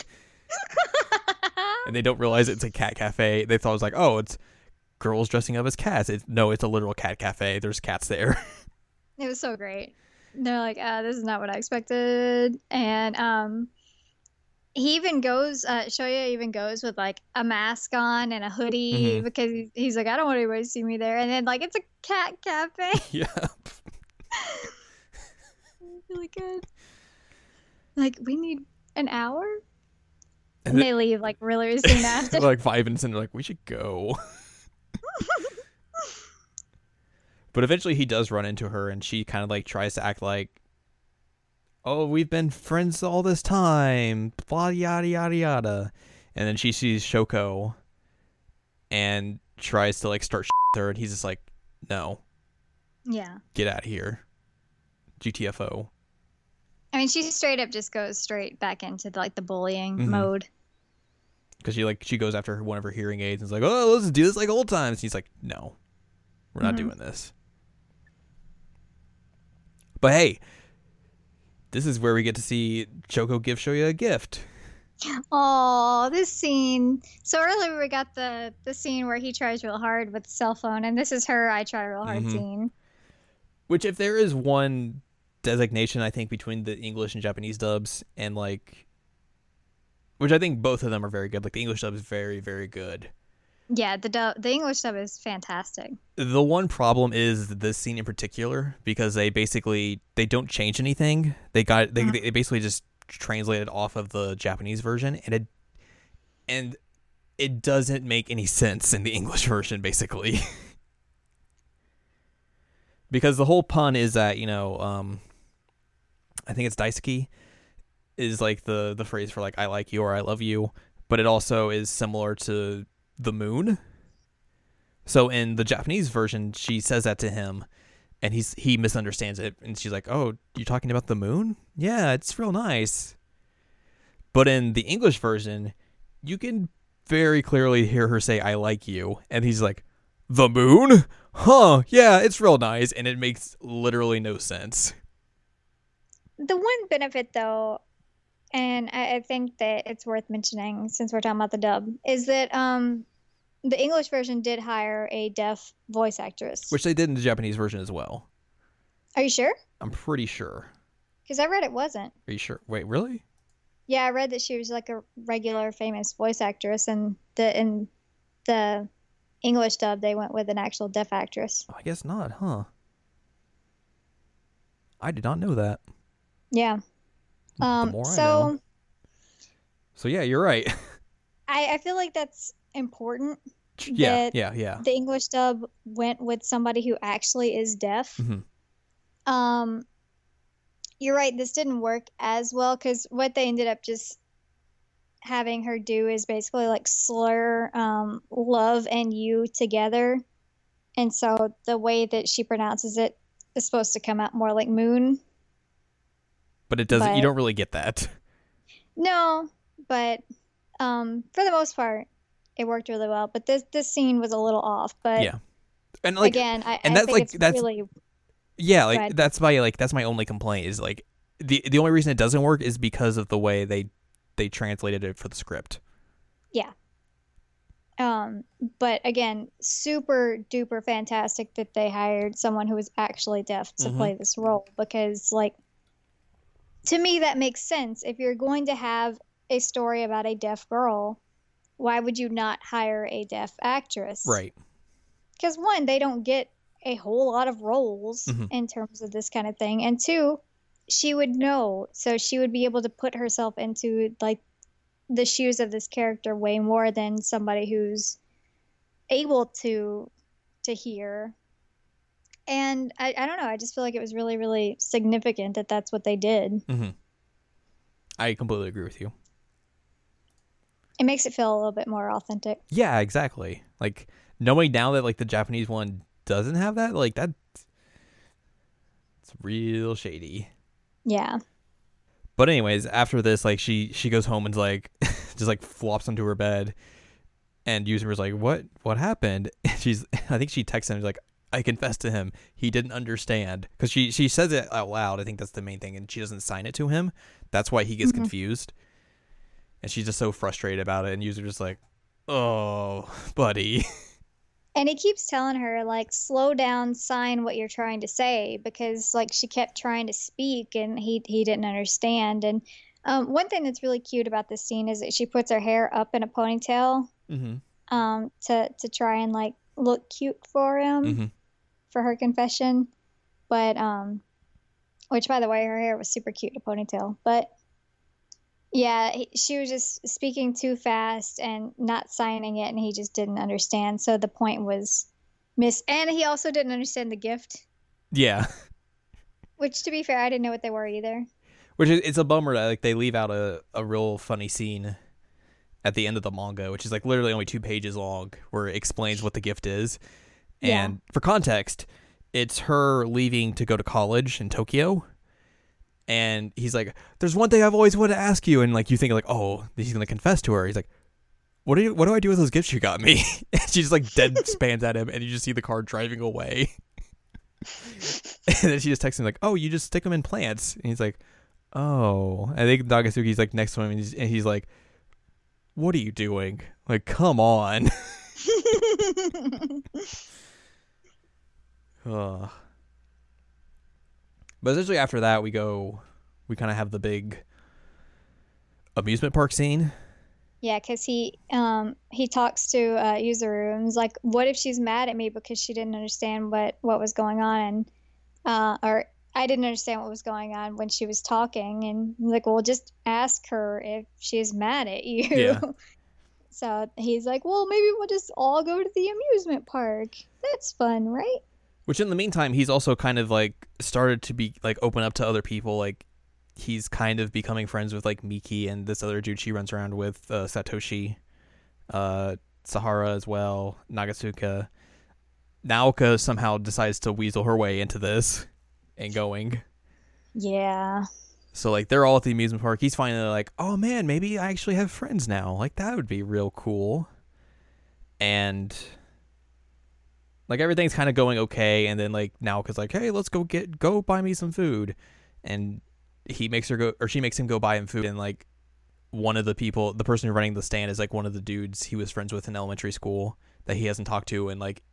And they don't realize it's a cat cafe. They thought it was like, oh, it's girls dressing up as cats. It's no, it's a literal cat cafe. There's cats there. <laughs> It was so great. They're like, uh, this is not what I expected. And um, he even goes uh shoya even goes with like a mask on and a hoodie Mhm. because he's, he's like i don't want anybody to see me there and then like it's a cat cafe yeah. really good like we need an hour And and then- they leave like really soon <laughs> after like five minutes in, they're like, we should go. <laughs> but eventually he does run into her and she kind of like tries to act like, oh, we've been friends all this time, blah, yada, yada, yada. And then she sees Shoko and tries to like start with her and he's just like, no, yeah get out of here. GTFO. I mean she straight up just goes straight back into like the bullying Mhm. mode Because she like she goes after one of her hearing aids and is like, oh, let's do this like old times. he's like, no, we're not Mhm. doing this. But hey, this is where we get to see Shoko give Shoya a gift. Oh, this scene. So earlier we got the the scene where he tries real hard with the cell phone, and this is her I try real hard Mhm. scene. Which, if there is one designation, I think between the English and Japanese dubs, and like, which I think both of them are very good. Like the English dub is very, very good. Yeah, the dub, the English dub is fantastic. The one problem is this scene in particular because they basically they don't change anything. They got they, Mhm. they basically just translated off of the Japanese version and it and it doesn't make any sense in the English <laughs> version basically. <laughs> because the whole pun is that, you know, um I think it's daisuki is like the the phrase for like I like you or I love you, but it also is similar to the moon. So in the Japanese version, she says that to him, and he's he misunderstands it, and she's like, "Oh, you're talking about the moon? Yeah, it's real nice." But in the English version, you can very clearly hear her say, "I like you," and he's like, "The moon? Huh? Yeah, it's real nice," and it makes literally no sense. The one benefit though, and I, I think that it's worth mentioning since we're talking about the dub, is that um the English version did hire a deaf voice actress. Which they did in the Japanese version as well. Are you sure? I'm pretty sure. Because I read it wasn't. Are you sure? Wait, really? Yeah, I read that she was like a regular famous voice actress, and the in the English dub they went with an actual deaf actress. I guess not, huh? I did not know that. Yeah. Um. more I know. So So yeah, you're right. <laughs> I I feel like that's important. yeah, that yeah, yeah. The English dub went with somebody who actually is deaf. Mhm. Um. You're right. This didn't work as well because what they ended up just having her do is basically like slur um, love and you together. And so the way that she pronounces it is supposed to come out more like moon. But it doesn't. you don't really get that. <laughs> No, but um, for the most part, it worked really well. But this this scene was a little off. But Yeah, And like, again, I, and I that's, think like, it's that's- really yeah, like ahead. that's my like that's my only complaint is like the the only reason it doesn't work is because of the way they they translated it for the script. Yeah. Um, but again, super duper fantastic that they hired someone who was actually deaf to Mhm. play this role because, like, to me, that makes sense. If you're going to have a story about a deaf girl, why would you not hire a deaf actress? Right. Because, one, they don't get a whole lot of roles Mhm. in terms of this kind of thing. And two, she would know. So she would be able to put herself into, like, the shoes of this character way more than somebody who's able to to hear and I, I don't know i just feel like it was really really significant that that's what they did hmm I completely agree with you. it makes it feel a little bit more authentic Yeah, exactly. Like knowing now that like the Japanese one doesn't have that, like that, it's real shady. yeah But anyways, after this, like she she goes home and's like <laughs> just like flops onto her bed, and Yuzuru's like, "What? What happened?" <laughs> She's I think she texts him she's like, "I confessed to him. He didn't understand because she she says it out loud. I think that's the main thing, and she doesn't sign it to him. That's why he gets Mhm. confused, and she's just so frustrated about it. And Yuzuru's just like, "Oh, buddy." <laughs> and he keeps telling her like slow down sign what you're trying to say because like she kept trying to speak and he he didn't understand and Um, one thing that's really cute about this scene is that she puts her hair up in a ponytail Mm-hmm. um, to to try and like look cute for him Mm-hmm. For her confession. But um, which by the way, her hair was super cute a ponytail. But yeah, he, she was just speaking too fast and not signing it, and he just didn't understand. So the point was missed, and he also didn't understand the gift. Yeah. <laughs> Which, to be fair, I didn't know what they were either. Which is it's a bummer that like they leave out a, a real funny scene at the end of the manga, which is like literally only two pages long, where it explains what the gift is. Yeah. And for context, it's her leaving to go to college in Tokyo. And he's like, There's one thing I've always wanted to ask you and like you think like, oh, he's gonna confess to her. He's like, What do you what do I do with those gifts you got me? <laughs> and she just like dead <laughs> spans at him and you just see the car driving away. <laughs> and then she just texts him like, "Oh, you just stick them in plants." And he's like, "Oh." I think Nagatsuka's like next to him, and he's, and he's like, "What are you doing? Like, come on." Ugh. But essentially, after that, we go. We kind of have the big amusement park scene. Yeah, because he um he talks to uh, Yuzuru and is like, "What if she's mad at me because she didn't understand what what was going on?" And uh, or I didn't understand what was going on when she was talking, and he's like, "Well, just ask her if she's mad at you." Yeah. <laughs> so he's like, "Well, maybe we'll just all go to the amusement park. That's fun, right?" Which in the meantime, he's also kind of like started to be like open up to other people. Like he's kind of becoming friends with like Miki and this other dude she runs around with, uh, Satoshi, uh, Sahara as well, Nagatsuka. Naoka somehow decides to weasel her way into this and going. Yeah. So like they're all at the amusement park. He's finally like, oh man, maybe I actually have friends now. Like that would be real cool. And like everything's kind of going okay, and then like Naoka's like, hey, let's go get go buy me some food, and he makes her go or she makes him go buy him food, and like one of the people, the person running the stand is like one of the dudes he was friends with in elementary school that he hasn't talked to in like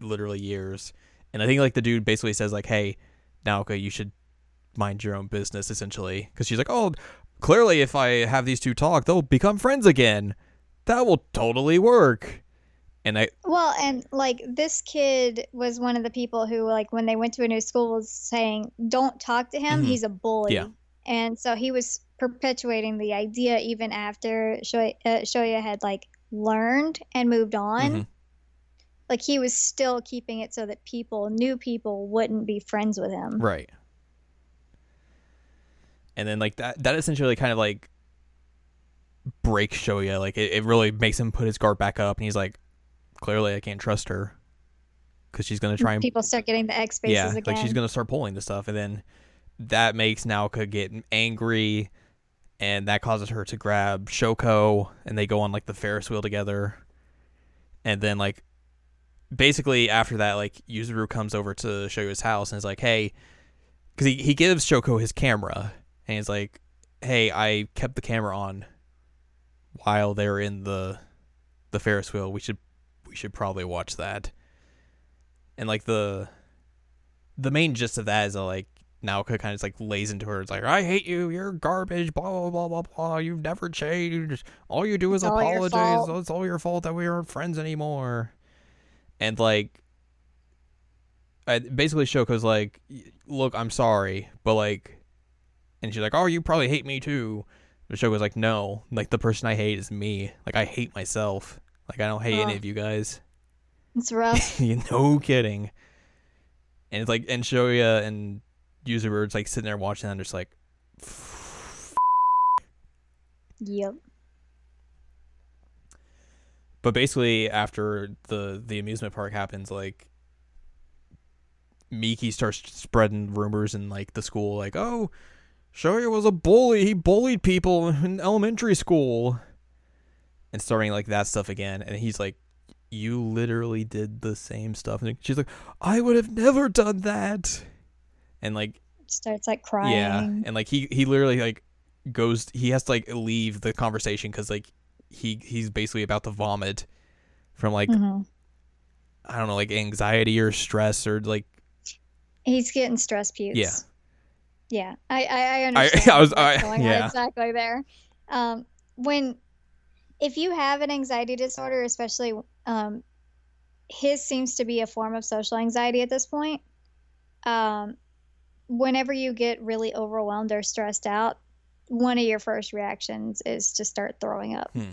literally years, and I think like the dude basically says like, hey, Naoka, you should mind your own business essentially because she's like oh clearly if i have these two talk they'll become friends again. That will totally work and i Well, and like this kid was one of the people who, like, when they went to a new school, was saying, "Don't talk to him. Mhm. He's a bully." Yeah. And so he was perpetuating the idea even after Shoya, uh, Shoya had like learned and moved on. Mhm. Like he was still keeping it so that people, new people, wouldn't be friends with him. right and then like that that essentially kind of like breaks shoya like it, it really makes him put his guard back up and he's like clearly i can't trust her because she's gonna try and People start getting the X faces yeah, again. like she's gonna start pulling the stuff, and then that makes Naoka get angry, and that causes her to grab Shoko, and they go on like the Ferris wheel together, and then like basically after that, like Yuzuru comes over to Shoya's house and is like, hey, because he he gives Shoko his camera, and he's like, hey, I kept the camera on while they were in the the Ferris wheel. We should we should probably watch that and like the the main gist of that is that like Naoka kind of just like lays into her. It's like I hate you. You're garbage. Blah blah blah blah blah. You've never changed. All you do is It's apologize. fault." It's all your fault that we aren't friends anymore. And like, I, basically, Shoko's like, look, I'm sorry, but like, and she's like, oh, you probably hate me too. But Shoko's like, no, like the person I hate is me. Like I hate myself. Like I don't hate any of you guys. it's <laughs> rough. no kidding. And it's like, and Shoya and it's like sitting there watching, and just like, yep. but basically after the the amusement park happens, like Miki starts spreading rumors in like the school, like, oh, Shoya was a bully. He bullied people in elementary school, and starting like that stuff again. And he's like, you literally did the same stuff. And she's like, I would have never done that. And like Starts like crying. Yeah, and like he he literally like goes. He has to like leave the conversation because like he he's basically about to vomit from like Mhm. I don't know like anxiety or stress or like He's getting stress pukes. Yeah. Yeah, I I, I <laughs> understand. I was- I- going on yeah. exactly there. Um, when if you have an anxiety disorder, especially um, his seems to be a form of social anxiety at this point. Um, whenever you get really overwhelmed or stressed out, one of your first reactions is to start throwing up. Hmm.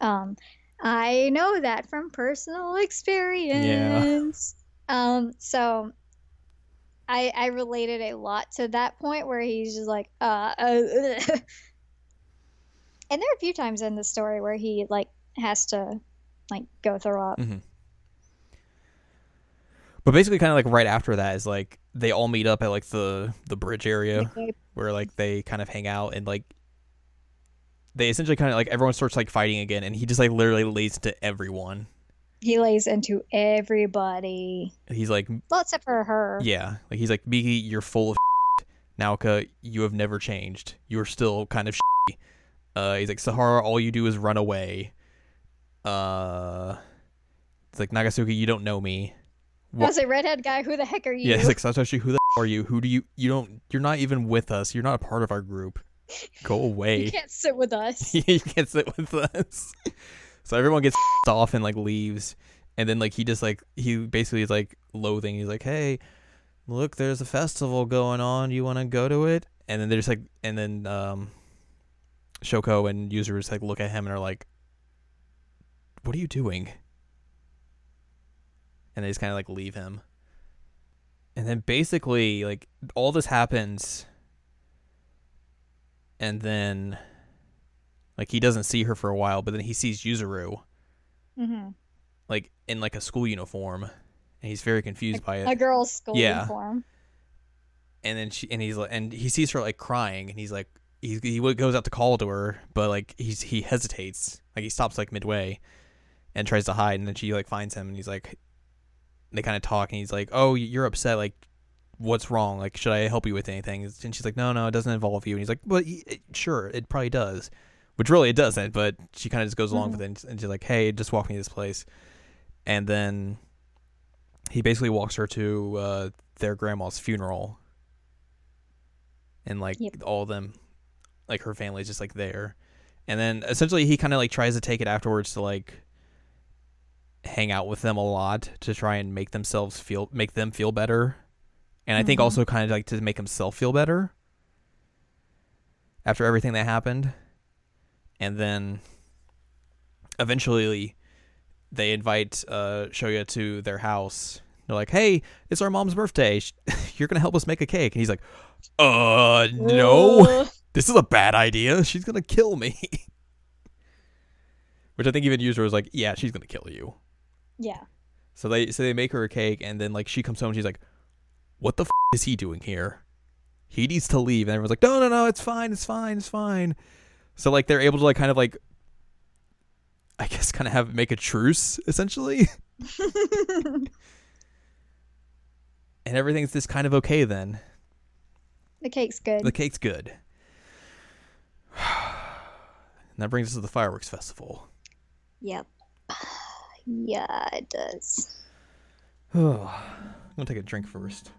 Um, I know that from personal experience. Um, so I I related a lot to that point where he's just like, uh, uh <laughs> and there are a few times in the story where he like has to like go throw up. Mhm. But basically, kind of like right after that is like they all meet up at like the the bridge area where like they kind of hang out and like they essentially kind of like everyone starts like fighting again, and he just like literally lays into everyone. He lays into everybody. He's like, Well, except for her. yeah, like he's like, Miki, you're full of. <laughs> Naoka, you have never changed. You're still kind of. <laughs> Uh, he's like Sahara, all you do is run away. Uh, it's like Nagasaki, you don't know me. I was a redhead guy. Who the heck are you? Yeah, it's like Satoshi, who the f- are you? Who do you you don't you're not even with us. You're not a part of our group. Go <laughs> away. you can't sit with us. <laughs> you can't sit with us. So everyone gets off and like leaves. And then like he just like he basically is like loathing. He's like, Hey, look, there's a festival going on. You wanna go to it? And then they're just like and then um Shoko and Yuzuru like look at him and are like What are you doing? And they just kinda like leave him. And then basically like all this happens and then like he doesn't see her for a while, but then he sees Yuzuru hmm like in like a school uniform, and he's very confused by it. A girl's school Yeah. uniform. And then she and he's like, and he sees her like crying, and he's like, he he goes out to call to her, but like he's he hesitates, like he stops like midway, and tries to hide, and then she like finds him, and he's like, they kind of talk, and he's like, oh, you're upset, like. What's wrong? Like, should I help you with anything? And she's like, "No, no, it doesn't involve you." And he's like, "Well, it- sure, it probably does," which really it doesn't. But she kind of just goes along with it, and- and she's like, "Hey, just walk me to this place." and then he basically walks her to uh, their grandma's funeral and like Yep. all of them like her family's just like there and then essentially he kind of like tries to take it afterwards to like hang out with them a lot to try and make themselves feel make them feel better and i think Mhm. also kind of like to make himself feel better after everything that happened and then eventually they invite uh, Shoya to their house. They're like, "Hey, it's our mom's birthday. <laughs> You're gonna help us make a cake." And he's like, "Uh, no. <laughs> <laughs> this is a bad idea. <laughs> She's gonna kill me." <laughs> Which I think even user was like, "Yeah, she's gonna kill you." Yeah. So they so they make her a cake, and then like she comes home, and she's like, "What the f- is he doing here? He needs to leave." And everyone's like, "No, no, no, it's fine, it's fine, it's fine." So like they're able to like kind of like, I <laughs> guess, kind of have make a truce essentially. and everything's just kind of okay then. the cake's good. The cake's good. <sighs> And that brings us to the fireworks festival. Yep. <sighs> Yeah, it does. <sighs> I'm gonna take a drink first.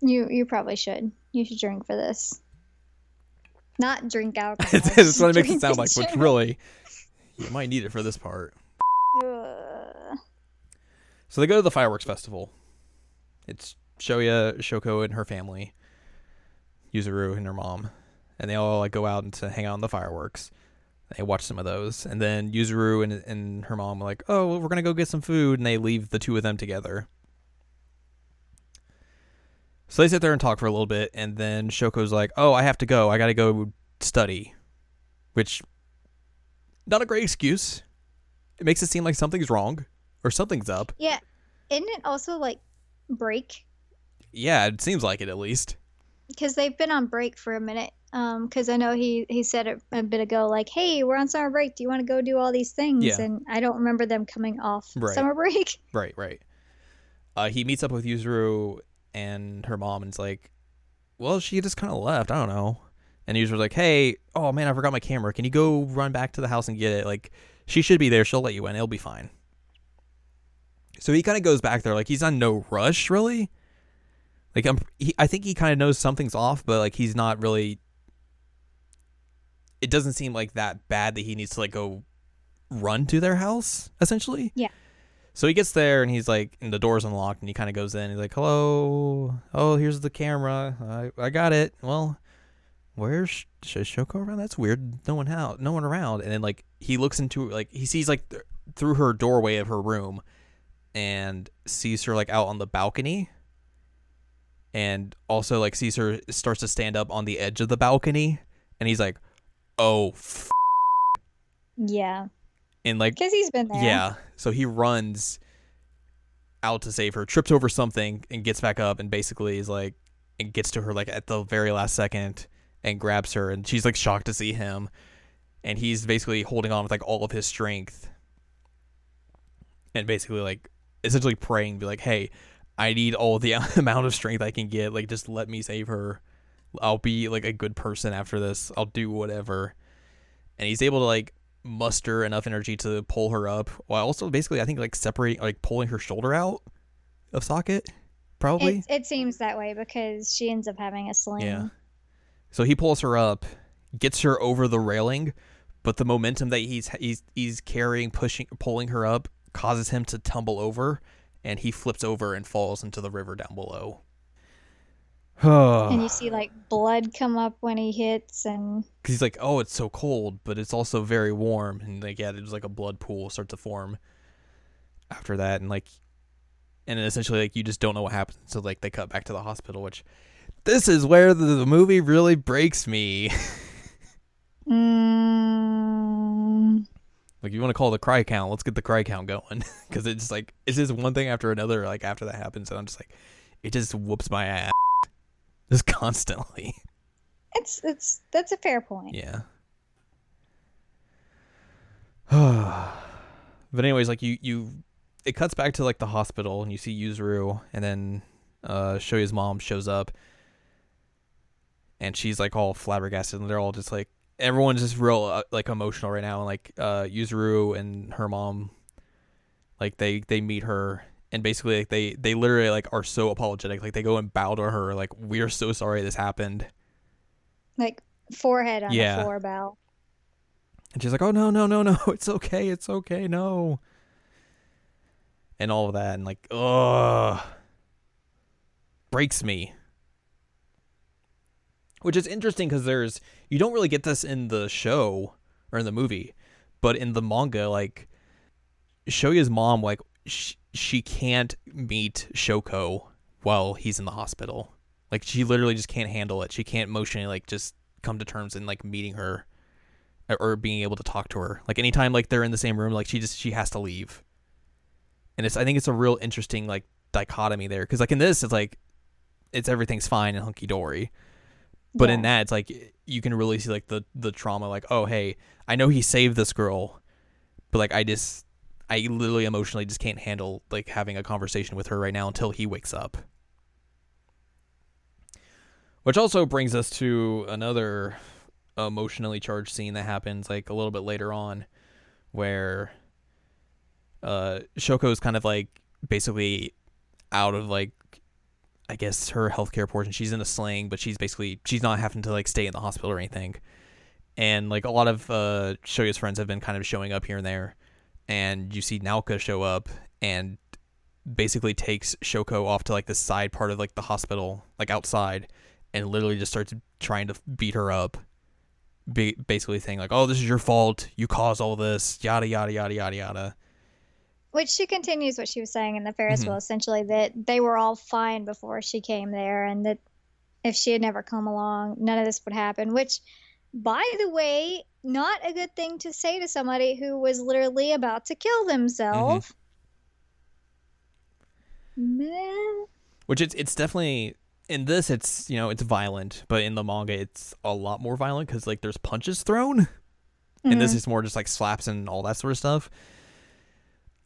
You you probably should. You should drink for this. Not drink <laughs> alcohol. That's just what it makes it sound like, general. really, you might need it for this part. So they go to the fireworks festival. It's Shoya, Shoko, and her family, Yuzuru and her mom, and they all like go out and to hang out on the fireworks. They watch some of those, and then Yuzuru and and her mom are like, "Oh, well, we're gonna go get some food," and they leave the two of them together. So they sit there and talk for a little bit, and then Shoko's like, "Oh, I have to go. I gotta go study," which not a great excuse. It makes it seem like something's wrong or something's up. Yeah. Isn't it also like break? Yeah, it seems like it at least. Because they've been on break for a minute. Um, because I know he he said it a bit ago, like, "Hey, we're on summer break. Do you want to go do all these things?" Yeah. And I don't remember them coming off Right. summer break. <laughs> Right, right. Uh, he meets up with Yuzuru and her mom, and it's like, well, she just kind of left. I don't know. And Yuzuru's like, hey, oh man, I forgot my camera. Can you go run back to the house and get it? Like, she should be there. She'll let you in. It'll be fine. So he kind of goes back there, like he's on no rush, really. Like I'm, he, I think he kind of knows something's off, but like he's not really. It doesn't seem like that bad that he needs to like go run to their house essentially. Yeah. So he gets there and he's like, and the door's unlocked, and he kind of goes in. He's like, "Hello, oh, here's the camera. I I got it. Well, where's Sh- Shoko around? That's weird. No one out, no one around." And then like he looks into like he sees like th- through her doorway of her room, and sees her like out on the balcony. And also like Caesar starts to stand up on the edge of the balcony, and he's like, "Oh." F-. Yeah. And like Because he's been there. Yeah. So he runs out to save her, trips over something, and gets back up, and basically is like, and gets to her like at the very last second, and grabs her, and she's like shocked to see him, and he's basically holding on with like all of his strength, and basically like essentially praying, to be like, hey, I need all the <laughs> amount of strength I can get, like just let me save her. I'll be like a good person after this. I'll do whatever. And he's able to like muster enough energy to pull her up while also basically I think like separating like pulling her shoulder out of socket probably. It, it seems that way because she ends up having a sling. Yeah. So he pulls her up, gets her over the railing, but the momentum that he's he's he's carrying, pushing, pulling her up, causes him to tumble over, and he flips over and falls into the river down below. <sighs> And you see like blood come up when he hits, and because he's like, oh, it's so cold, but it's also very warm, and like yeah, there's like a blood pool start to form after that, and like, and then essentially like you just don't know what happens, so like they cut back to the hospital, which this is where the, the movie really breaks me. <laughs> mm, like you want to call the cry count, let's get the cry count going, <laughs> because it's like it's just one thing after another. Like after that happens, and I'm just like, it just whoops my ass, <laughs> just constantly. it's it's that's a fair point. Yeah. <sighs> but anyways, like you you it cuts back to like the hospital and you see Yuzuru and then uh Shoya's mom shows up and she's like all flabbergasted and they're all just like everyone's just real uh, like emotional right now and like uh Yuzuru and her mom like they they meet her and basically like they they literally like are so apologetic like they go and bow to her like we're so sorry this happened Like forehead on Yeah. the floor bow. And she's like, "Oh no, no, no, no! <laughs> It's okay, it's okay, no." And all of that, and like, ugh, breaks me. Which is interesting because there's you don't really get this in the show or in the movie, but in the manga, like Shoya's mom, like sh- she can't meet Shoko while he's in the hospital. Like she literally just can't handle it. She can't emotionally like just come to terms and like meeting her or- or being able to talk to her. Like anytime like they're in the same room, like she just she has to leave. And it's I think it's a real interesting like dichotomy there because like in this it's like it's everything's fine and hunky dory, but in that it's like you can really see like the the trauma. Like oh hey, I know he saved this girl, but like I just I literally emotionally just can't handle like having a conversation with her right now until he wakes up. Which also brings us to another emotionally charged scene that happens like a little bit later on where uh Shoko's kind of like basically out of like I guess her healthcare portion. She's in a sling, but she's basically she's not having to like stay in the hospital or anything. And like a lot of uh Shoya's friends have been kind of showing up here and there. And you see Naoka show up and basically takes Shoko off to like the side part of like the hospital, like outside, and literally just starts trying to beat her up. Ba- basically saying like, "Oh, this is your fault. You caused all this." Yada yada yada yada yada. Which she continues what she was saying in the Ferris Mhm. wheel, essentially that they were all fine before she came there, and that if she had never come along, none of this would happen. Which, by the way, not a good thing to say to somebody who was literally about to kill themselves. Man, Which it's it's definitely in this it's you know it's violent, but in the manga it's a lot more violent because like there's punches thrown, and this Mhm. is more just like slaps and all that sort of stuff.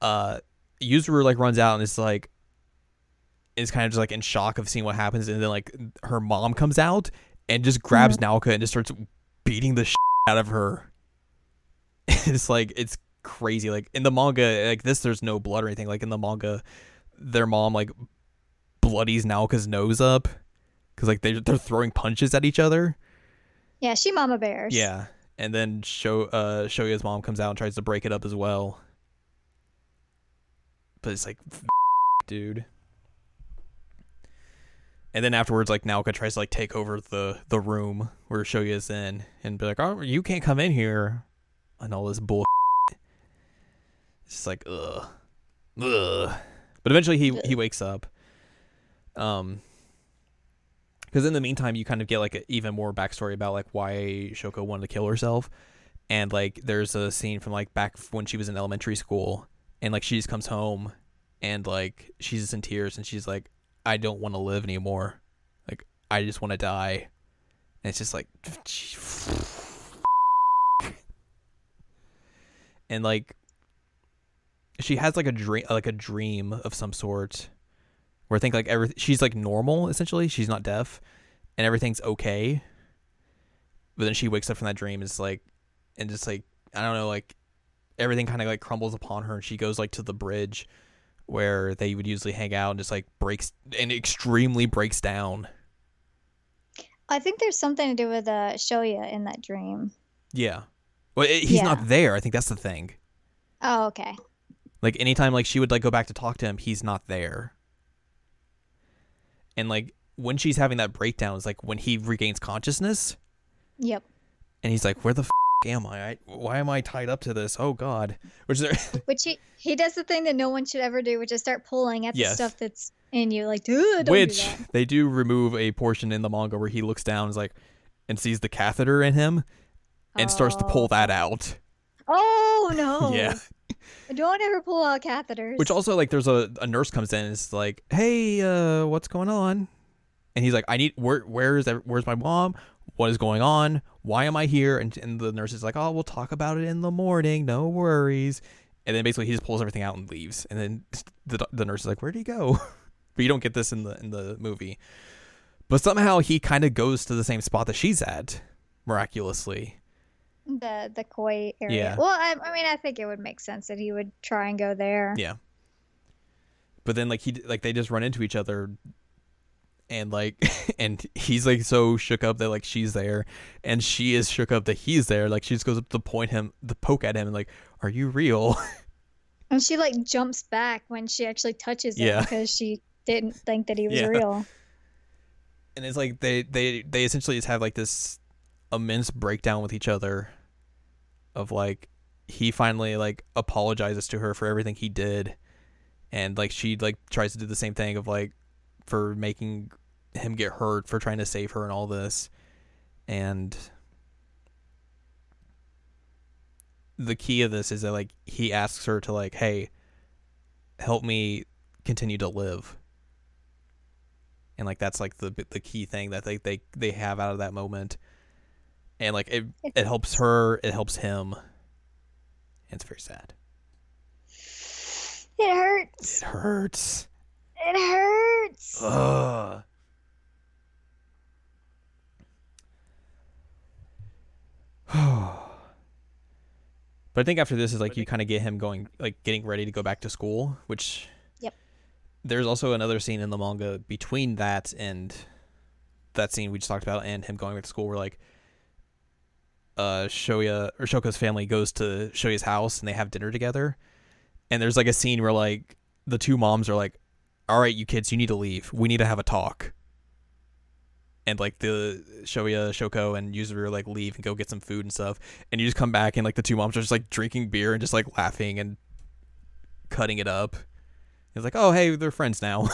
Uh, Yuzuru like runs out and is like is kind of just like in shock of seeing what happens, and then like her mom comes out and just grabs Naoka and just starts beating the <laughs> shit out of her. <laughs> it's like it's crazy. Like in the manga, like this, there's no blood or anything. Like in the manga, their mom like bloodies Naoka's nose up because like they they're throwing punches at each other. Yeah, she mama bears. Yeah, and then Sho uh, Shoya's mom comes out and tries to break it up as well. But it's like, dude. And then afterwards, like Naoka tries to like take over the the room where Shoya's in, and be like, "Oh, you can't come in here," and all this bull. <laughs> It's just like, ugh, ugh. But eventually, he he wakes up. Um, because in the meantime, you kind of get like a, even more backstory about like why Shoko wanted to kill herself, and like there's a scene from like back when she was in elementary school, and like she just comes home, and like she's just in tears, and she's like, I don't want to live anymore, like I just want to die, and it's just like, <laughs> and like she has like a dream, like a dream of some sort where I think like every she's like normal essentially. She's not deaf, and everything's okay. But then she wakes up from that dream. And it's like, and just like I don't know, like everything kind of like crumbles upon her, and she goes like to the bridge where they would usually hang out, and just like breaks and extremely breaks down. I think there's something to do with uh, Shoya in that dream. Yeah, well, it, he's Yeah. not there. I think that's the thing. Oh, okay. Like anytime like she would like go back to talk to him, he's not there. And like when she's having that breakdown is like when he regains consciousness Yep. and he's like, "Where the f- am I? I? Why am I tied up to this? Oh God!" Which there, <laughs> Which he he does the thing that no one should ever do, which is start pulling at Yes. the stuff that's in you. Like, dude, which do they do remove a portion in the manga where he looks down, is like, and sees the catheter in him, and starts to pull that out. Oh <laughs> no! Yeah. Don't ever pull out catheters. Which also like, there's a, a nurse comes in and is like, "Hey, uh, what's going on?" And he's like, "I need where where's where's my mom? What is going on? Why am I here?" And and the nurse is like, "Oh, we'll talk about it in the morning. No worries." And then basically he just pulls everything out and leaves. And then <laughs> the the nurse is like, "Where'd he go?" <laughs> but you don't get this in the in the movie. But somehow he kind of goes to the same spot that she's at, miraculously. the the koi area. Yeah. Well, I, I mean, I think it would make sense that he would try and go there. Yeah. But then like he like they just run into each other and like <laughs> and he's like so shook up that like she's there and she is shook up that he's there like she just goes up to point him to poke at him and like are you real <laughs> And she like jumps back when she actually touches him Yeah. because she didn't think that he was Yeah. real. and it's like they they they essentially just have like this immense breakdown with each other of like he finally like apologizes to her for everything he did and like she like tries to do the same thing of like for making him get hurt for trying to save her and all this. And the key of this is that like he asks her to like hey help me continue to live. And like that's like the the key thing that they they, they have out of that moment. And like it it helps her it helps him. And it's very sad. It hurts. it hurts It hurts. Ugh. <sighs> but I think after this is like you kind of get him going, like getting ready to go back to school, which. Yep. There's also another scene in the manga between that and that scene we just talked about, and him going back to school, where like, uh, Shoya or Shoko's family goes to Shoya's house and they have dinner together, and there's like a scene where like the two moms are like, all right, you kids, you need to leave. We need to have a talk. And like the Shoya, Shoko, and Yuzuru like leave and go get some food and stuff. And you just come back and like the two moms are just like drinking beer and just like laughing and cutting it up. It's like, oh hey, they're friends now.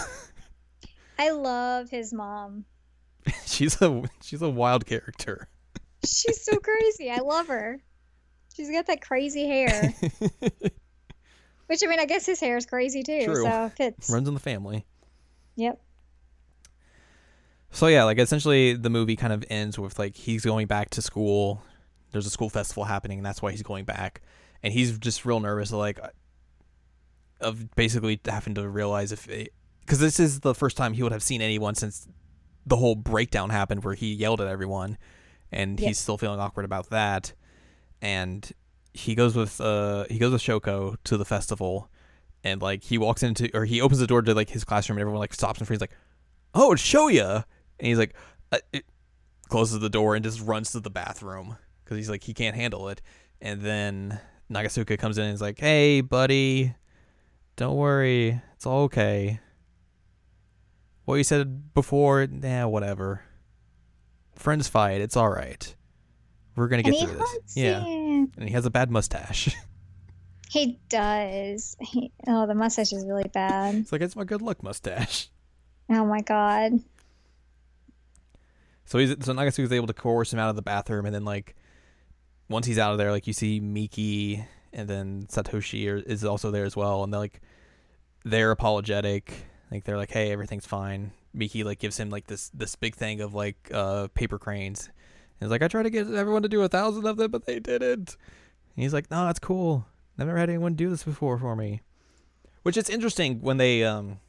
<laughs> I love his mom. <laughs> she's a she's a wild character. She's so crazy. I love her. She's got that crazy hair. <laughs> Which I mean, I guess his hair is crazy too. True. So it fits. Runs in the family. Yep. So yeah, like essentially the movie kind of ends with like he's going back to school. There's a school festival happening, and that's why he's going back. And he's just real nervous, like of basically having to realize if because this is the first time he would have seen anyone since the whole breakdown happened, where he yelled at everyone, and Yep. he's still feeling awkward about that. And he goes with uh he goes with Shoko to the festival, and like he walks into or he opens the door to like his classroom and everyone like stops and freezes like, "Oh, it's Shoya," and he's like, uh, it, closes the door and just runs to the bathroom because he's like he can't handle it, and then Nagatsuka comes in and is like, "Hey, buddy, don't worry, it's all okay." What you said before, nah, whatever. Friends fight, it's all right. We're gonna get and through this. Yeah, and he has a bad mustache. <laughs> He does. He, oh, the mustache is really bad. it's like it's my good luck mustache. Oh my god. So he's so Nagatsuka's able to coerce him out of the bathroom, and then like once he's out of there, like you see Miki and then Satoshi are, is also there as well, and they're like they're apologetic, like they're like, hey, everything's fine. Miki like gives him like this this big thing of like uh paper cranes. He's like, I tried to get everyone to do a thousand of them, but they didn't. And he's like, no, that's cool. I've Never had anyone do this before for me. Which is interesting when they um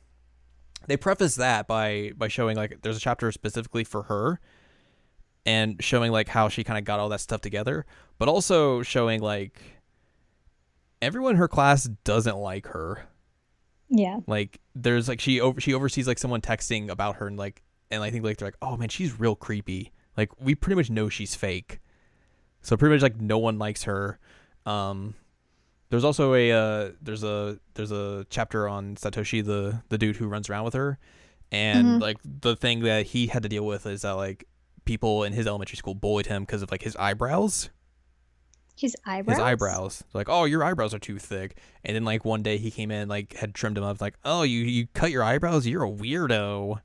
they preface that by by showing like there's a chapter specifically for her and showing like how she kind of got all that stuff together but also showing like everyone in her class doesn't like her Yeah. like there's like she over she oversees like someone texting about her and like and i think like they're like oh man she's real creepy like we pretty much know she's fake. So pretty much like no one likes her. Um there's also a uh, there's a there's a chapter on Satoshi the the dude who runs around with her, and Mhm. like the thing that he had to deal with is that like people in his elementary school bullied him because of like his eyebrows. His eyebrows. His eyebrows, like oh your eyebrows are too thick, and then like one day he came in like had trimmed them up like oh you you cut your eyebrows? You're a weirdo,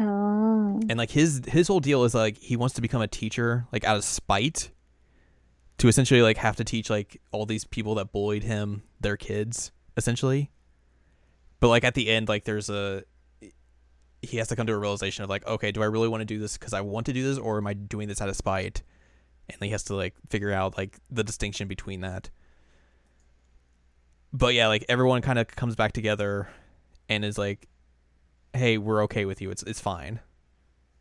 Oh. and like his his whole deal is like he wants to become a teacher like out of spite to essentially like have to teach like all these people that bullied him their kids essentially. But like at the end like there's a he has to come to a realization of like okay do i really want to do this because i want to do this or am i doing this out of spite? And he has to like figure out like the distinction between that. But yeah like everyone kind of comes back together and is like hey we're okay with you. It's it's fine.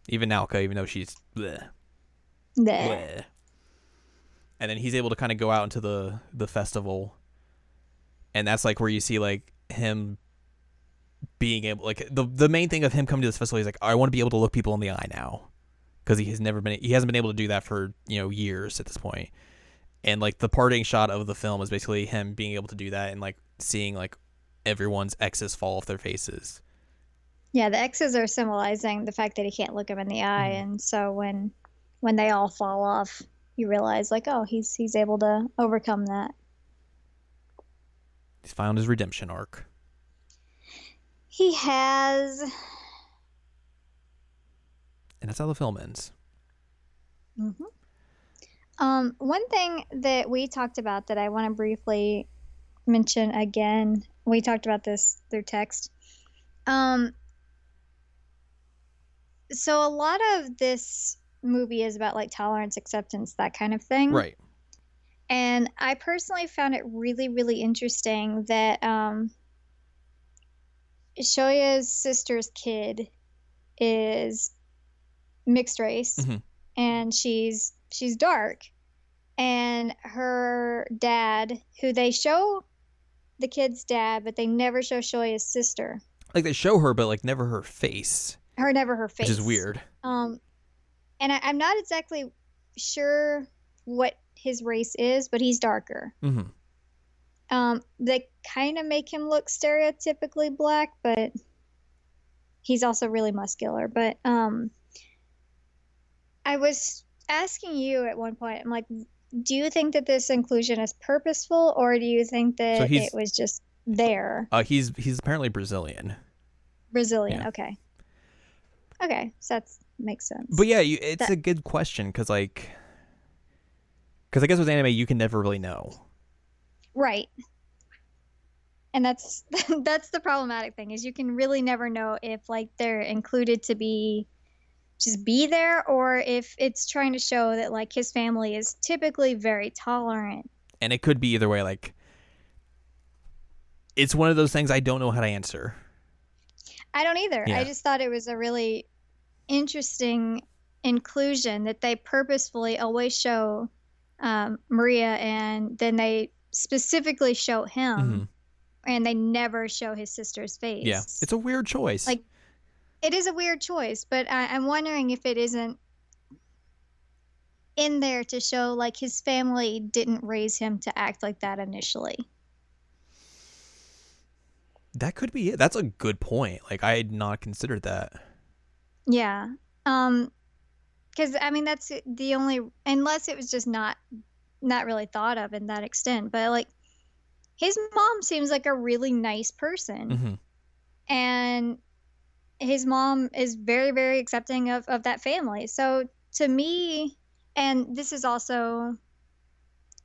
Even Naoka, even though she's bleh, Bleh. bleh. and then he's able to kind of go out into the the festival. And that's like where you see like him being able like the the main thing of him coming to this festival he's like I want to be able to look people in the eye now. Because he has never been he hasn't been able to do that for you know years at this point. And like the parting shot of the film is basically him being able to do that and like seeing like everyone's exes fall off their faces Yeah, the X's are symbolizing the fact that he can't look him in the eye, Mhm. and so when when they all fall off, you realize like, oh, he's he's able to overcome that. he's found his redemption arc He has. and that's how the film ends hmm Um, one thing that we talked about that I want to briefly mention again, we talked about this through text. Um, so a lot of this movie is about like tolerance, acceptance, that kind of thing. right And I personally found it really, really interesting that um, Shoya's sister's kid is mixed race, Mhm. and she's she's dark, and her dad, who they show the kid's dad, but they never show Shoya's sister. like they show her but like never her face Her never her face, which is weird Um, and I, I'm not exactly sure what his race is, but he's darker. hmm Um, they kind of make him look stereotypically black, but he's also really muscular. But um, I was asking you at one point, I'm like, do you think that this inclusion is purposeful, or do you think that he's- it was just there? uh he's he's apparently brazilian Brazilian, Yeah. okay. Okay, so that makes sense. But yeah, you, it's That- a good question because like, because I guess with anime you can never really know. Right. And that's <laughs> that's the problematic thing is you can really never know if like they're included to be just be there or if it's trying to show that like his family is typically very tolerant. and it could be either way. Like, it's one of those things I don't know how to answer. I don't either. Yeah. I just thought it was a really interesting inclusion that they purposefully always show um, Maria and then they specifically show him. Mhm. and they never show his sister's face. Yeah, it's a weird choice. Like, it is a weird choice, but I, I'm wondering if it isn't in there to show like his family didn't raise him to act like that initially. That could be it. That's a good point. Like I had not considered that. Yeah. Um cuz I mean that's the only unless it was just not not really thought of in that extent, but like his mom seems like a really nice person. hmm and his mom is very very accepting of, of that family so to me and this is also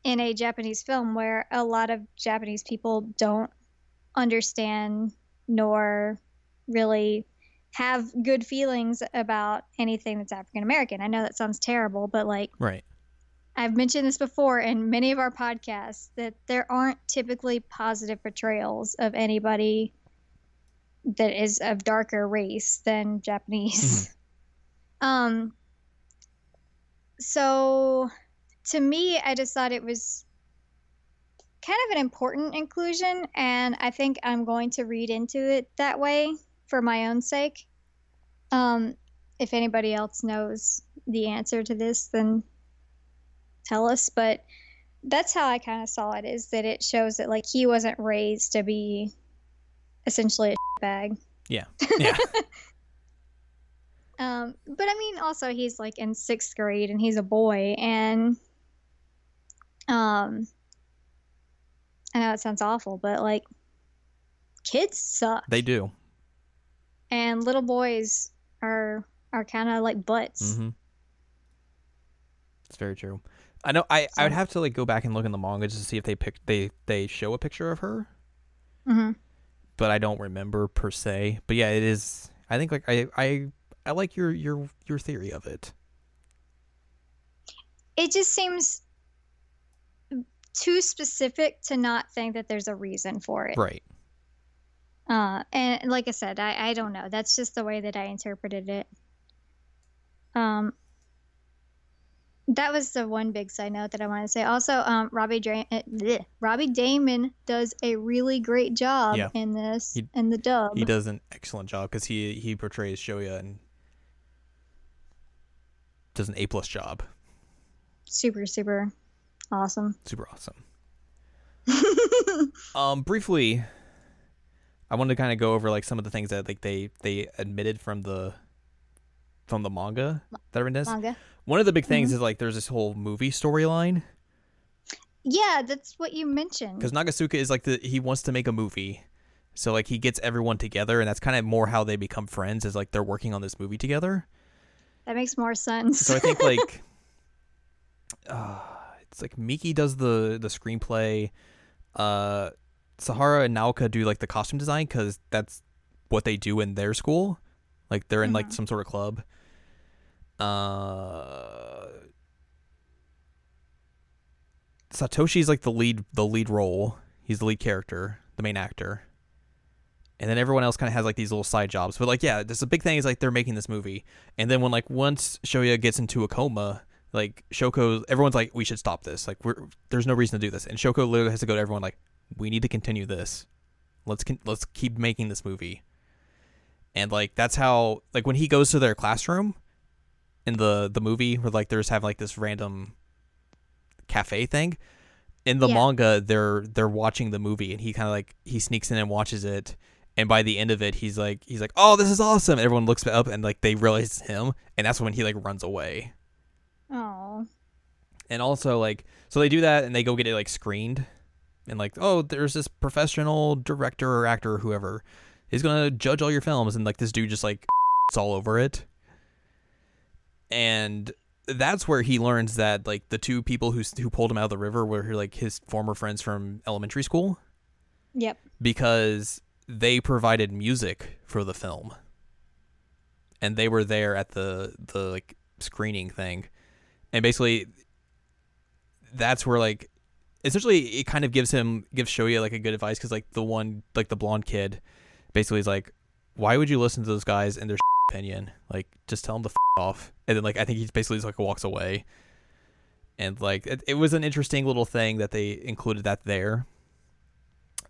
in a japanese film where a lot of japanese people don't understand nor really have good feelings about anything that's african american i know that sounds terrible but like Right. I've mentioned this before in many of our podcasts that there aren't typically positive portrayals of anybody that is of darker race than <laughs> Japanese. um so to me I just thought it was kind of an important inclusion and I think I'm going to read into it that way for my own sake. Um if anybody else knows the answer to this then tell us but that's how i kind of saw it is that it shows that like he wasn't raised to be essentially a <laughs> bag Yeah. <laughs> Yeah. um but i mean also he's like in sixth grade and he's a boy and um i know it sounds awful but like kids suck they do. and little boys are are kind of like butts Mm-hmm. It's very true. I know. I I would have to like go back and look in the manga just to see if they pick they they show a picture of her, Mm-hmm. but I don't remember per se. But yeah, it is. I think like I I I like your your your theory of it. it just seems too specific to not think that there's a reason for it. Right. Uh, and like I said, I, I don't know. That's just the way that I interpreted it. Um, that was the one big side note that I wanted to say. Also, um, Robbie Dra- eh, bleh. Robbie Daymond does a really great job Yeah. in this He- in the dub. He does an excellent job because he he portrays Shoya and does an A plus job. Super, super awesome. Super awesome. <laughs> Um, briefly, I wanted to kind of go over like some of the things that like they they admitted from the from the manga that are in this. Manga. One of the big things Mhm. is like there's this whole movie storyline Yeah, that's what you mentioned. because Nagatsuka is like the he wants to make a movie, so like he gets everyone together, and that's kind of more how they become friends is like they're working on this movie together. That makes more sense. So I think like, <laughs> uh, it's like Miki does the the screenplay, uh, Sahara and Naoka do like the costume design because that's what they do in their school, like they're in like Mhm. some sort of club. Uh, Satoshi's like the lead the lead role. He's the lead character, the main actor. And then everyone else kind of has like these little side jobs. But like yeah, there's a big thing is like they're making this movie. And then when like once Shoya gets into a coma, like Shoko everyone's like we should stop this. Like we're there's no reason to do this. And Shoko literally has to go to everyone like we need to continue this. Let's con- let's keep making this movie. And like that's how like when he goes to their classroom in the the movie where like they're just having like this random cafe thing in the Yeah. manga they're they're watching the movie and he kind of like he sneaks in and watches it and by the end of it he's like he's like oh this is awesome and everyone looks up and like they realize it's him and that's when he like runs away Oh, and also like so they do that and they go get it like screened. And like oh there's this professional director or actor or whoever is gonna judge all your films. And like this dude just like it's <laughs> all over it. And that's where he learns that like the two people who who pulled him out of the river were like his former friends from elementary school. Yep. because they provided music for the film. And they were there at the the like screening thing and basically that's where like essentially it kind of gives him gives Shoya like a good advice because like the one like the blonde kid basically is like why would you listen to those guys and their <laughs> opinion? Like just tell them to f- off. And then like I think he basically just like walks away. And like it, it was an interesting little thing that they included that there.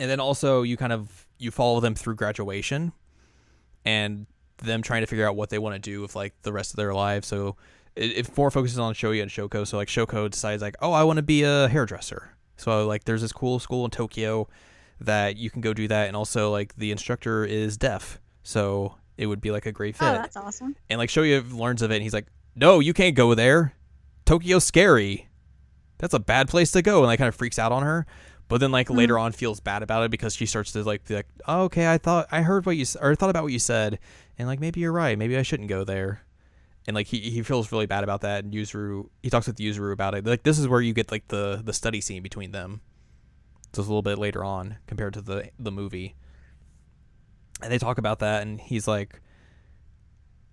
And then also you kind of you follow them through graduation and them trying to figure out what they want to do with like the rest of their lives. So it, it more focuses on shoya and shoko. So like shoko decides like oh i want to be a hairdresser. So like there's this cool school in tokyo that you can go do that and also like the instructor is deaf. So it would be like a great oh, fit. Oh, that's awesome. and like shoya learns of it and he's like no you can't go there. Tokyo's scary. That's a bad place to go. And like kind of freaks out on her. But then like later mm-hmm. on feels bad about it because she starts to like be like oh, okay i thought i heard what you or thought about what you said. And like maybe you're right. Maybe i shouldn't go there and like he, he feels really bad about that and Yuzuru he talks with Yuzuru about it like this is where you get like the the study scene between them so it's a little bit later on compared to the the movie and they talk about that and he's like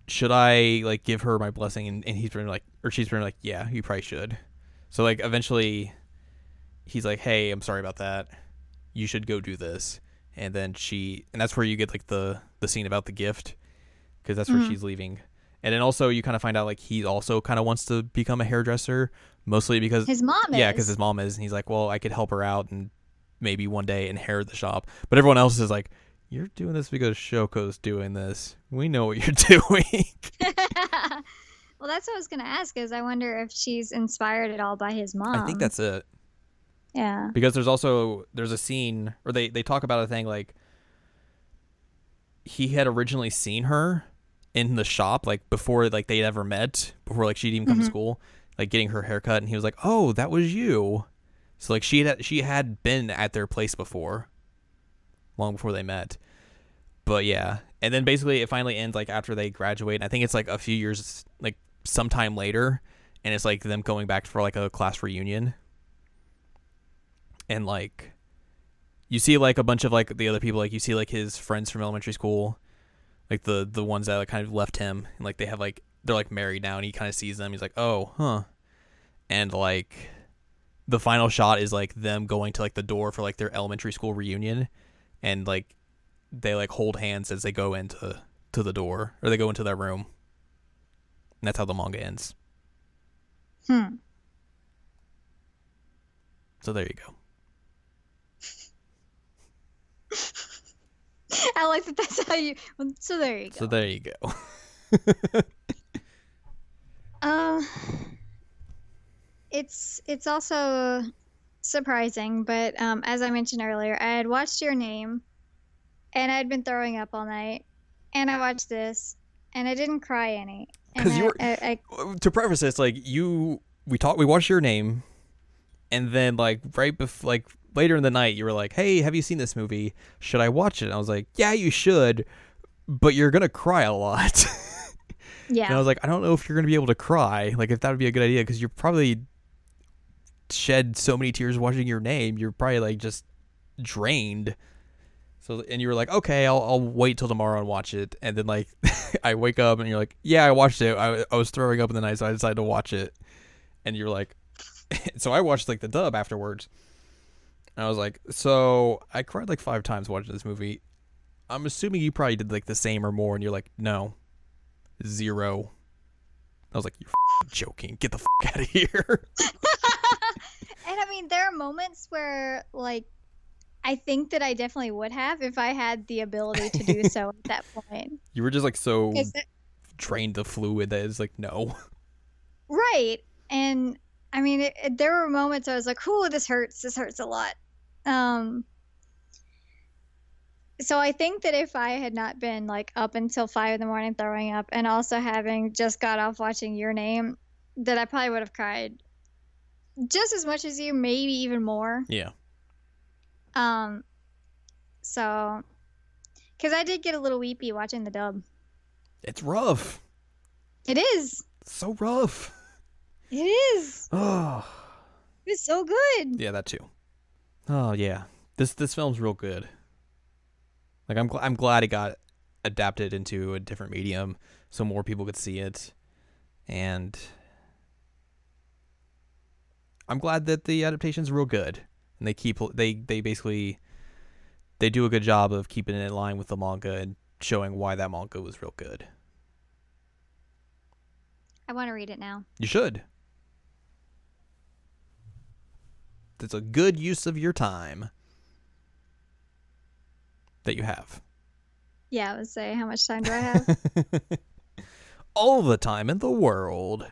should I like give her my blessing? And, and he's been like, or she's been like, yeah, you probably should. So like eventually, he's like, hey, I'm sorry about that. You should go do this. And then she, and that's where you get like the the scene about the gift, because that's where Mhm. she's leaving. And then also you kind of find out like he also kind of wants to become a hairdresser, mostly because His mom Is. yeah, because his mom is, and he's like, well, I could help her out and maybe one day inherit the shop. But everyone else is like, you're doing this because Shoko's doing this. We know what you're <laughs> doing. <laughs> well, that's what I was gonna ask. Is I wonder if she's inspired at all by his mom. I think that's it. yeah. Because there's also there's a scene or they they talk about a thing like he had originally seen her in the shop like before like they'd ever met before like she'd even come to Mhm. school like getting her haircut and he was like oh that was you. So like she had she had been at their place before long before they met. But yeah. And then basically it finally ends like after they graduate and i think it's like a few years like sometime later and it's like them going back for like a class reunion. And like you see like a bunch of like the other people like you see like his friends from elementary school like the the ones that like, kind of left him and like they have like they're like married now and he kind of sees them. He's like oh huh. And like the final shot is like them going to like the door for like their elementary school reunion and like they like hold hands as they go into to the door or they go into their room. And that's how the manga ends. Hmm. so there you go <laughs> <laughs> I like that. That's how you. So there you go. so there you go Um, <laughs> it's it's also surprising, but um, as I mentioned earlier, I had watched Your Name, and I'd been throwing up all night, and I watched this, and I didn't cry any. And 'Cause you were- I, I, to preface this, like you, we talked, we watched your name, and then like right before, like later in the night, you were like, "Hey, have you seen this movie? Should I watch it?" And I was like, "Yeah, you should, but you're gonna cry a lot." <laughs> yeah. And I was like, I don't know if you're gonna be able to cry. Like, if that would be a good idea, because you're probably shed so many tears watching your name. You're probably like just drained. So, and you were like, okay, I'll, I'll wait till tomorrow and watch it. And then like, <laughs> I wake up and you're like, yeah, I watched it. I, I was throwing up in the night, so I decided to watch it. And you're like, <laughs> so I watched like the dub afterwards. And I was like, so I cried like five times watching this movie. I'm assuming you probably did like the same or more. And you're like, no, zero. I was like, you're joking. Get the f- <laughs> out of here. <laughs> and I mean, there are moments where, like, I think that I definitely would have if I had the ability to do so at that <laughs> point. you were just like so drained the fluid that it's like, no. right. And I mean, it, it- there were moments I was like, "Ooh, this hurts. This hurts a lot." Um. So I think that if I had not been like up until five in the morning throwing up, and also having just got off watching Your Name, that I probably would have cried just as much as you, maybe even more. Yeah. Um, so, because I did get a little weepy watching the dub. It's rough. It is. So rough. It is. <sighs> Oh. It's so good. Yeah, that too. Oh yeah, this this film's real good. Like I'm gl- I'm glad it got adapted into a different medium so more people could see it, and I'm glad that the adaptation's real good and they keep they they basically they do a good job of keeping it in line with the manga and showing why that manga was real good. I want to read it now. You should. It's a good use of your time. that you have. Yeah, I would say, how much time do I have? <laughs> All the time in the world.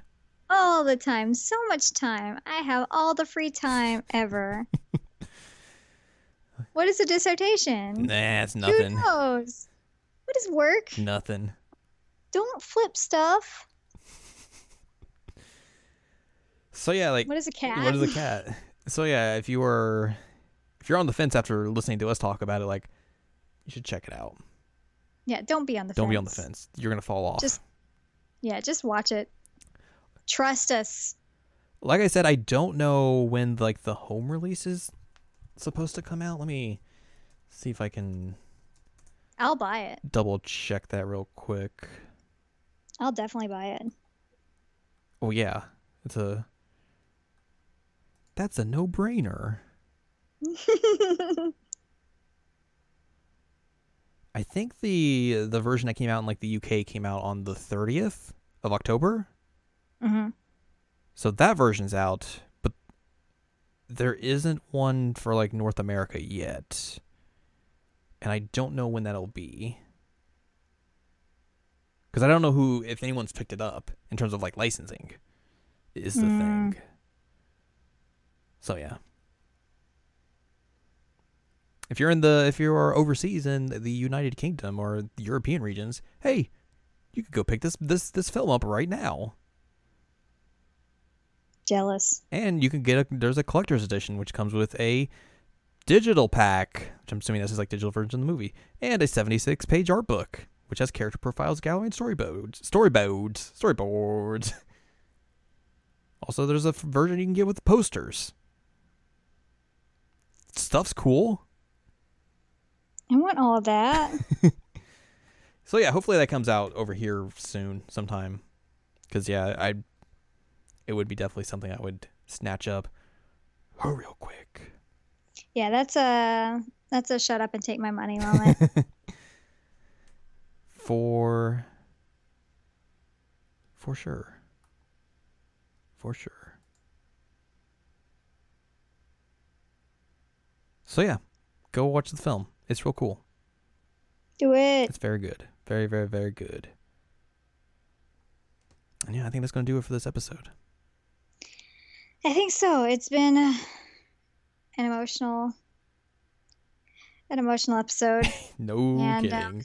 all the time. So much time. I have all the free time ever. <laughs> what is a dissertation? Nah, it's nothing. Who knows? What is work? Nothing. Don't flip stuff. So yeah, like What is a cat? what is a cat? <laughs> So yeah, if you were if you're on the fence after listening to us talk about it, like you should check it out. Yeah, don't be on the fence. Don't fence. be on the fence. You're gonna fall off. Just yeah, just watch it. Trust us. like I said, I don't know when like the home release is supposed to come out. Let me see if I can I'll buy it. double check that real quick. I'll definitely buy it. Oh yeah, it's a that's a no brainer. <laughs> I think the the version that came out in like the UK came out on the 30th of October. Mm-hmm. So that version's out, but there isn't one for like North America yet. And I don't know when that'll be. Cuz I don't know who if anyone's picked it up in terms of like licensing is the Mm. thing. So yeah. If you're in the if you are overseas in the United Kingdom or European regions, hey, you could go pick this this this film up right now. Jealous. And you can get a there's a collector's edition which comes with a digital pack, which I'm assuming this is like digital version of the movie, and a 76 page art book, which has character profiles, gallery, and storyboards. Storyboards. Storyboards. <laughs> Also, there's a version you can get with posters. Stuff's cool. I want all of that. <laughs> So yeah, hopefully that comes out over here soon, sometime. Because yeah, I, it would be definitely something I would snatch up, oh, real quick. yeah, that's a that's a shut up and take my money <laughs> moment. for for sure for sure so yeah go watch the film it's real cool Do it. it's very good very very very good and yeah i think that's going to do it for this episode I think so. It's been uh, an emotional an emotional episode. <laughs> no And, kidding um,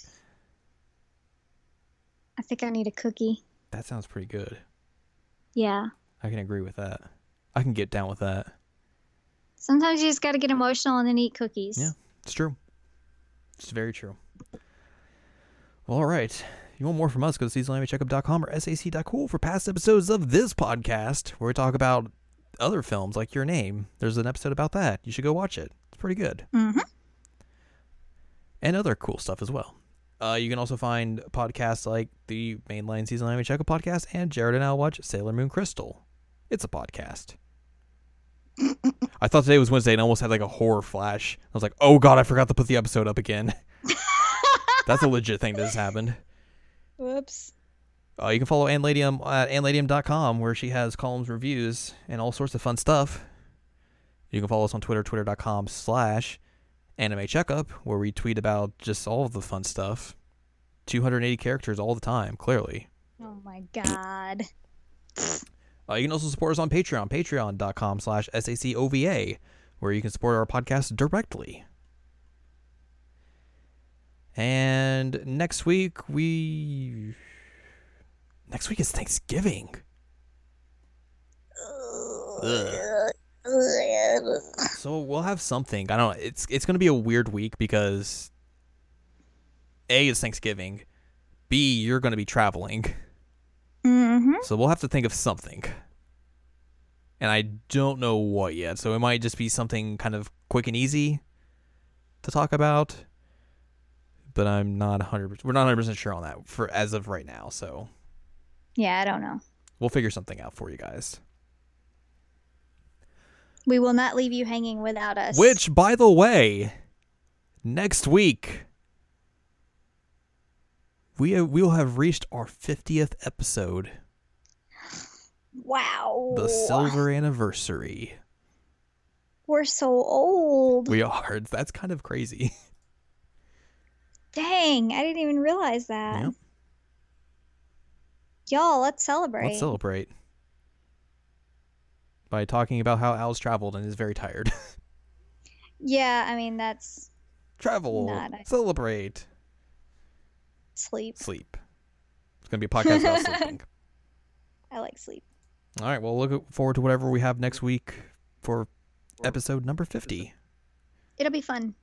I think I need a cookie. that sounds pretty good Yeah. i can agree with that i can get down with that Sometimes you just got to get emotional and then eat cookies. Yeah. It's true. It's very true. Well, all right. You want more from us? Go to seasonalanimecheckup.com or sac.cool for past episodes of this podcast where we talk about other films like Your Name. There's an episode about that. You should go watch it. It's pretty good. hmm And other cool stuff as well. Uh, you can also find podcasts like the mainline Season Anime Checkup podcast and Jared and I'll watch Sailor Moon Crystal. It's a podcast. I thought today was Wednesday and I almost had like a horror flash. I was like, oh god, I forgot to put the episode up again. <laughs> That's a legit thing that has happened. Whoops. Uh, you can follow Ann Ladium at annladium.com where she has columns, reviews, and all sorts of fun stuff. You can follow us on Twitter, twitter.com slash anime checkup, where we tweet about just all of the fun stuff. 280 characters all the time, clearly. Oh my god. Uh, you can also support us on Patreon, patreon.com slash SACOVA, where you can support our podcast directly. And next week, we. Next week is Thanksgiving. Ugh. So we'll have something. I don't know. It's it's gonna be a weird week because A is Thanksgiving. B, you're gonna be traveling. Hmm So we'll have to think of something. And I don't know what yet. So it might just be something kind of quick and easy to talk about. But I'm not 100% we're not 100% sure on that for as of right now. So Yeah, I don't know. we'll figure something out for you guys. We will not leave you hanging without us. Which by the way, next week we uh, we will have reached our 50th episode, Wow. the silver anniversary. We're so old. We are. That's kind of crazy. Dang, I didn't even realize that. Yep. Y'all, let's celebrate. Let's celebrate by talking about how Al's traveled and is very tired. <laughs> yeah, I mean that's Travel, Not celebrate, sleep. sleep. It's gonna be a podcast about sleeping. <laughs> I like sleep. All right, well, look forward to whatever we have next week for episode number fifty. It'll be fun.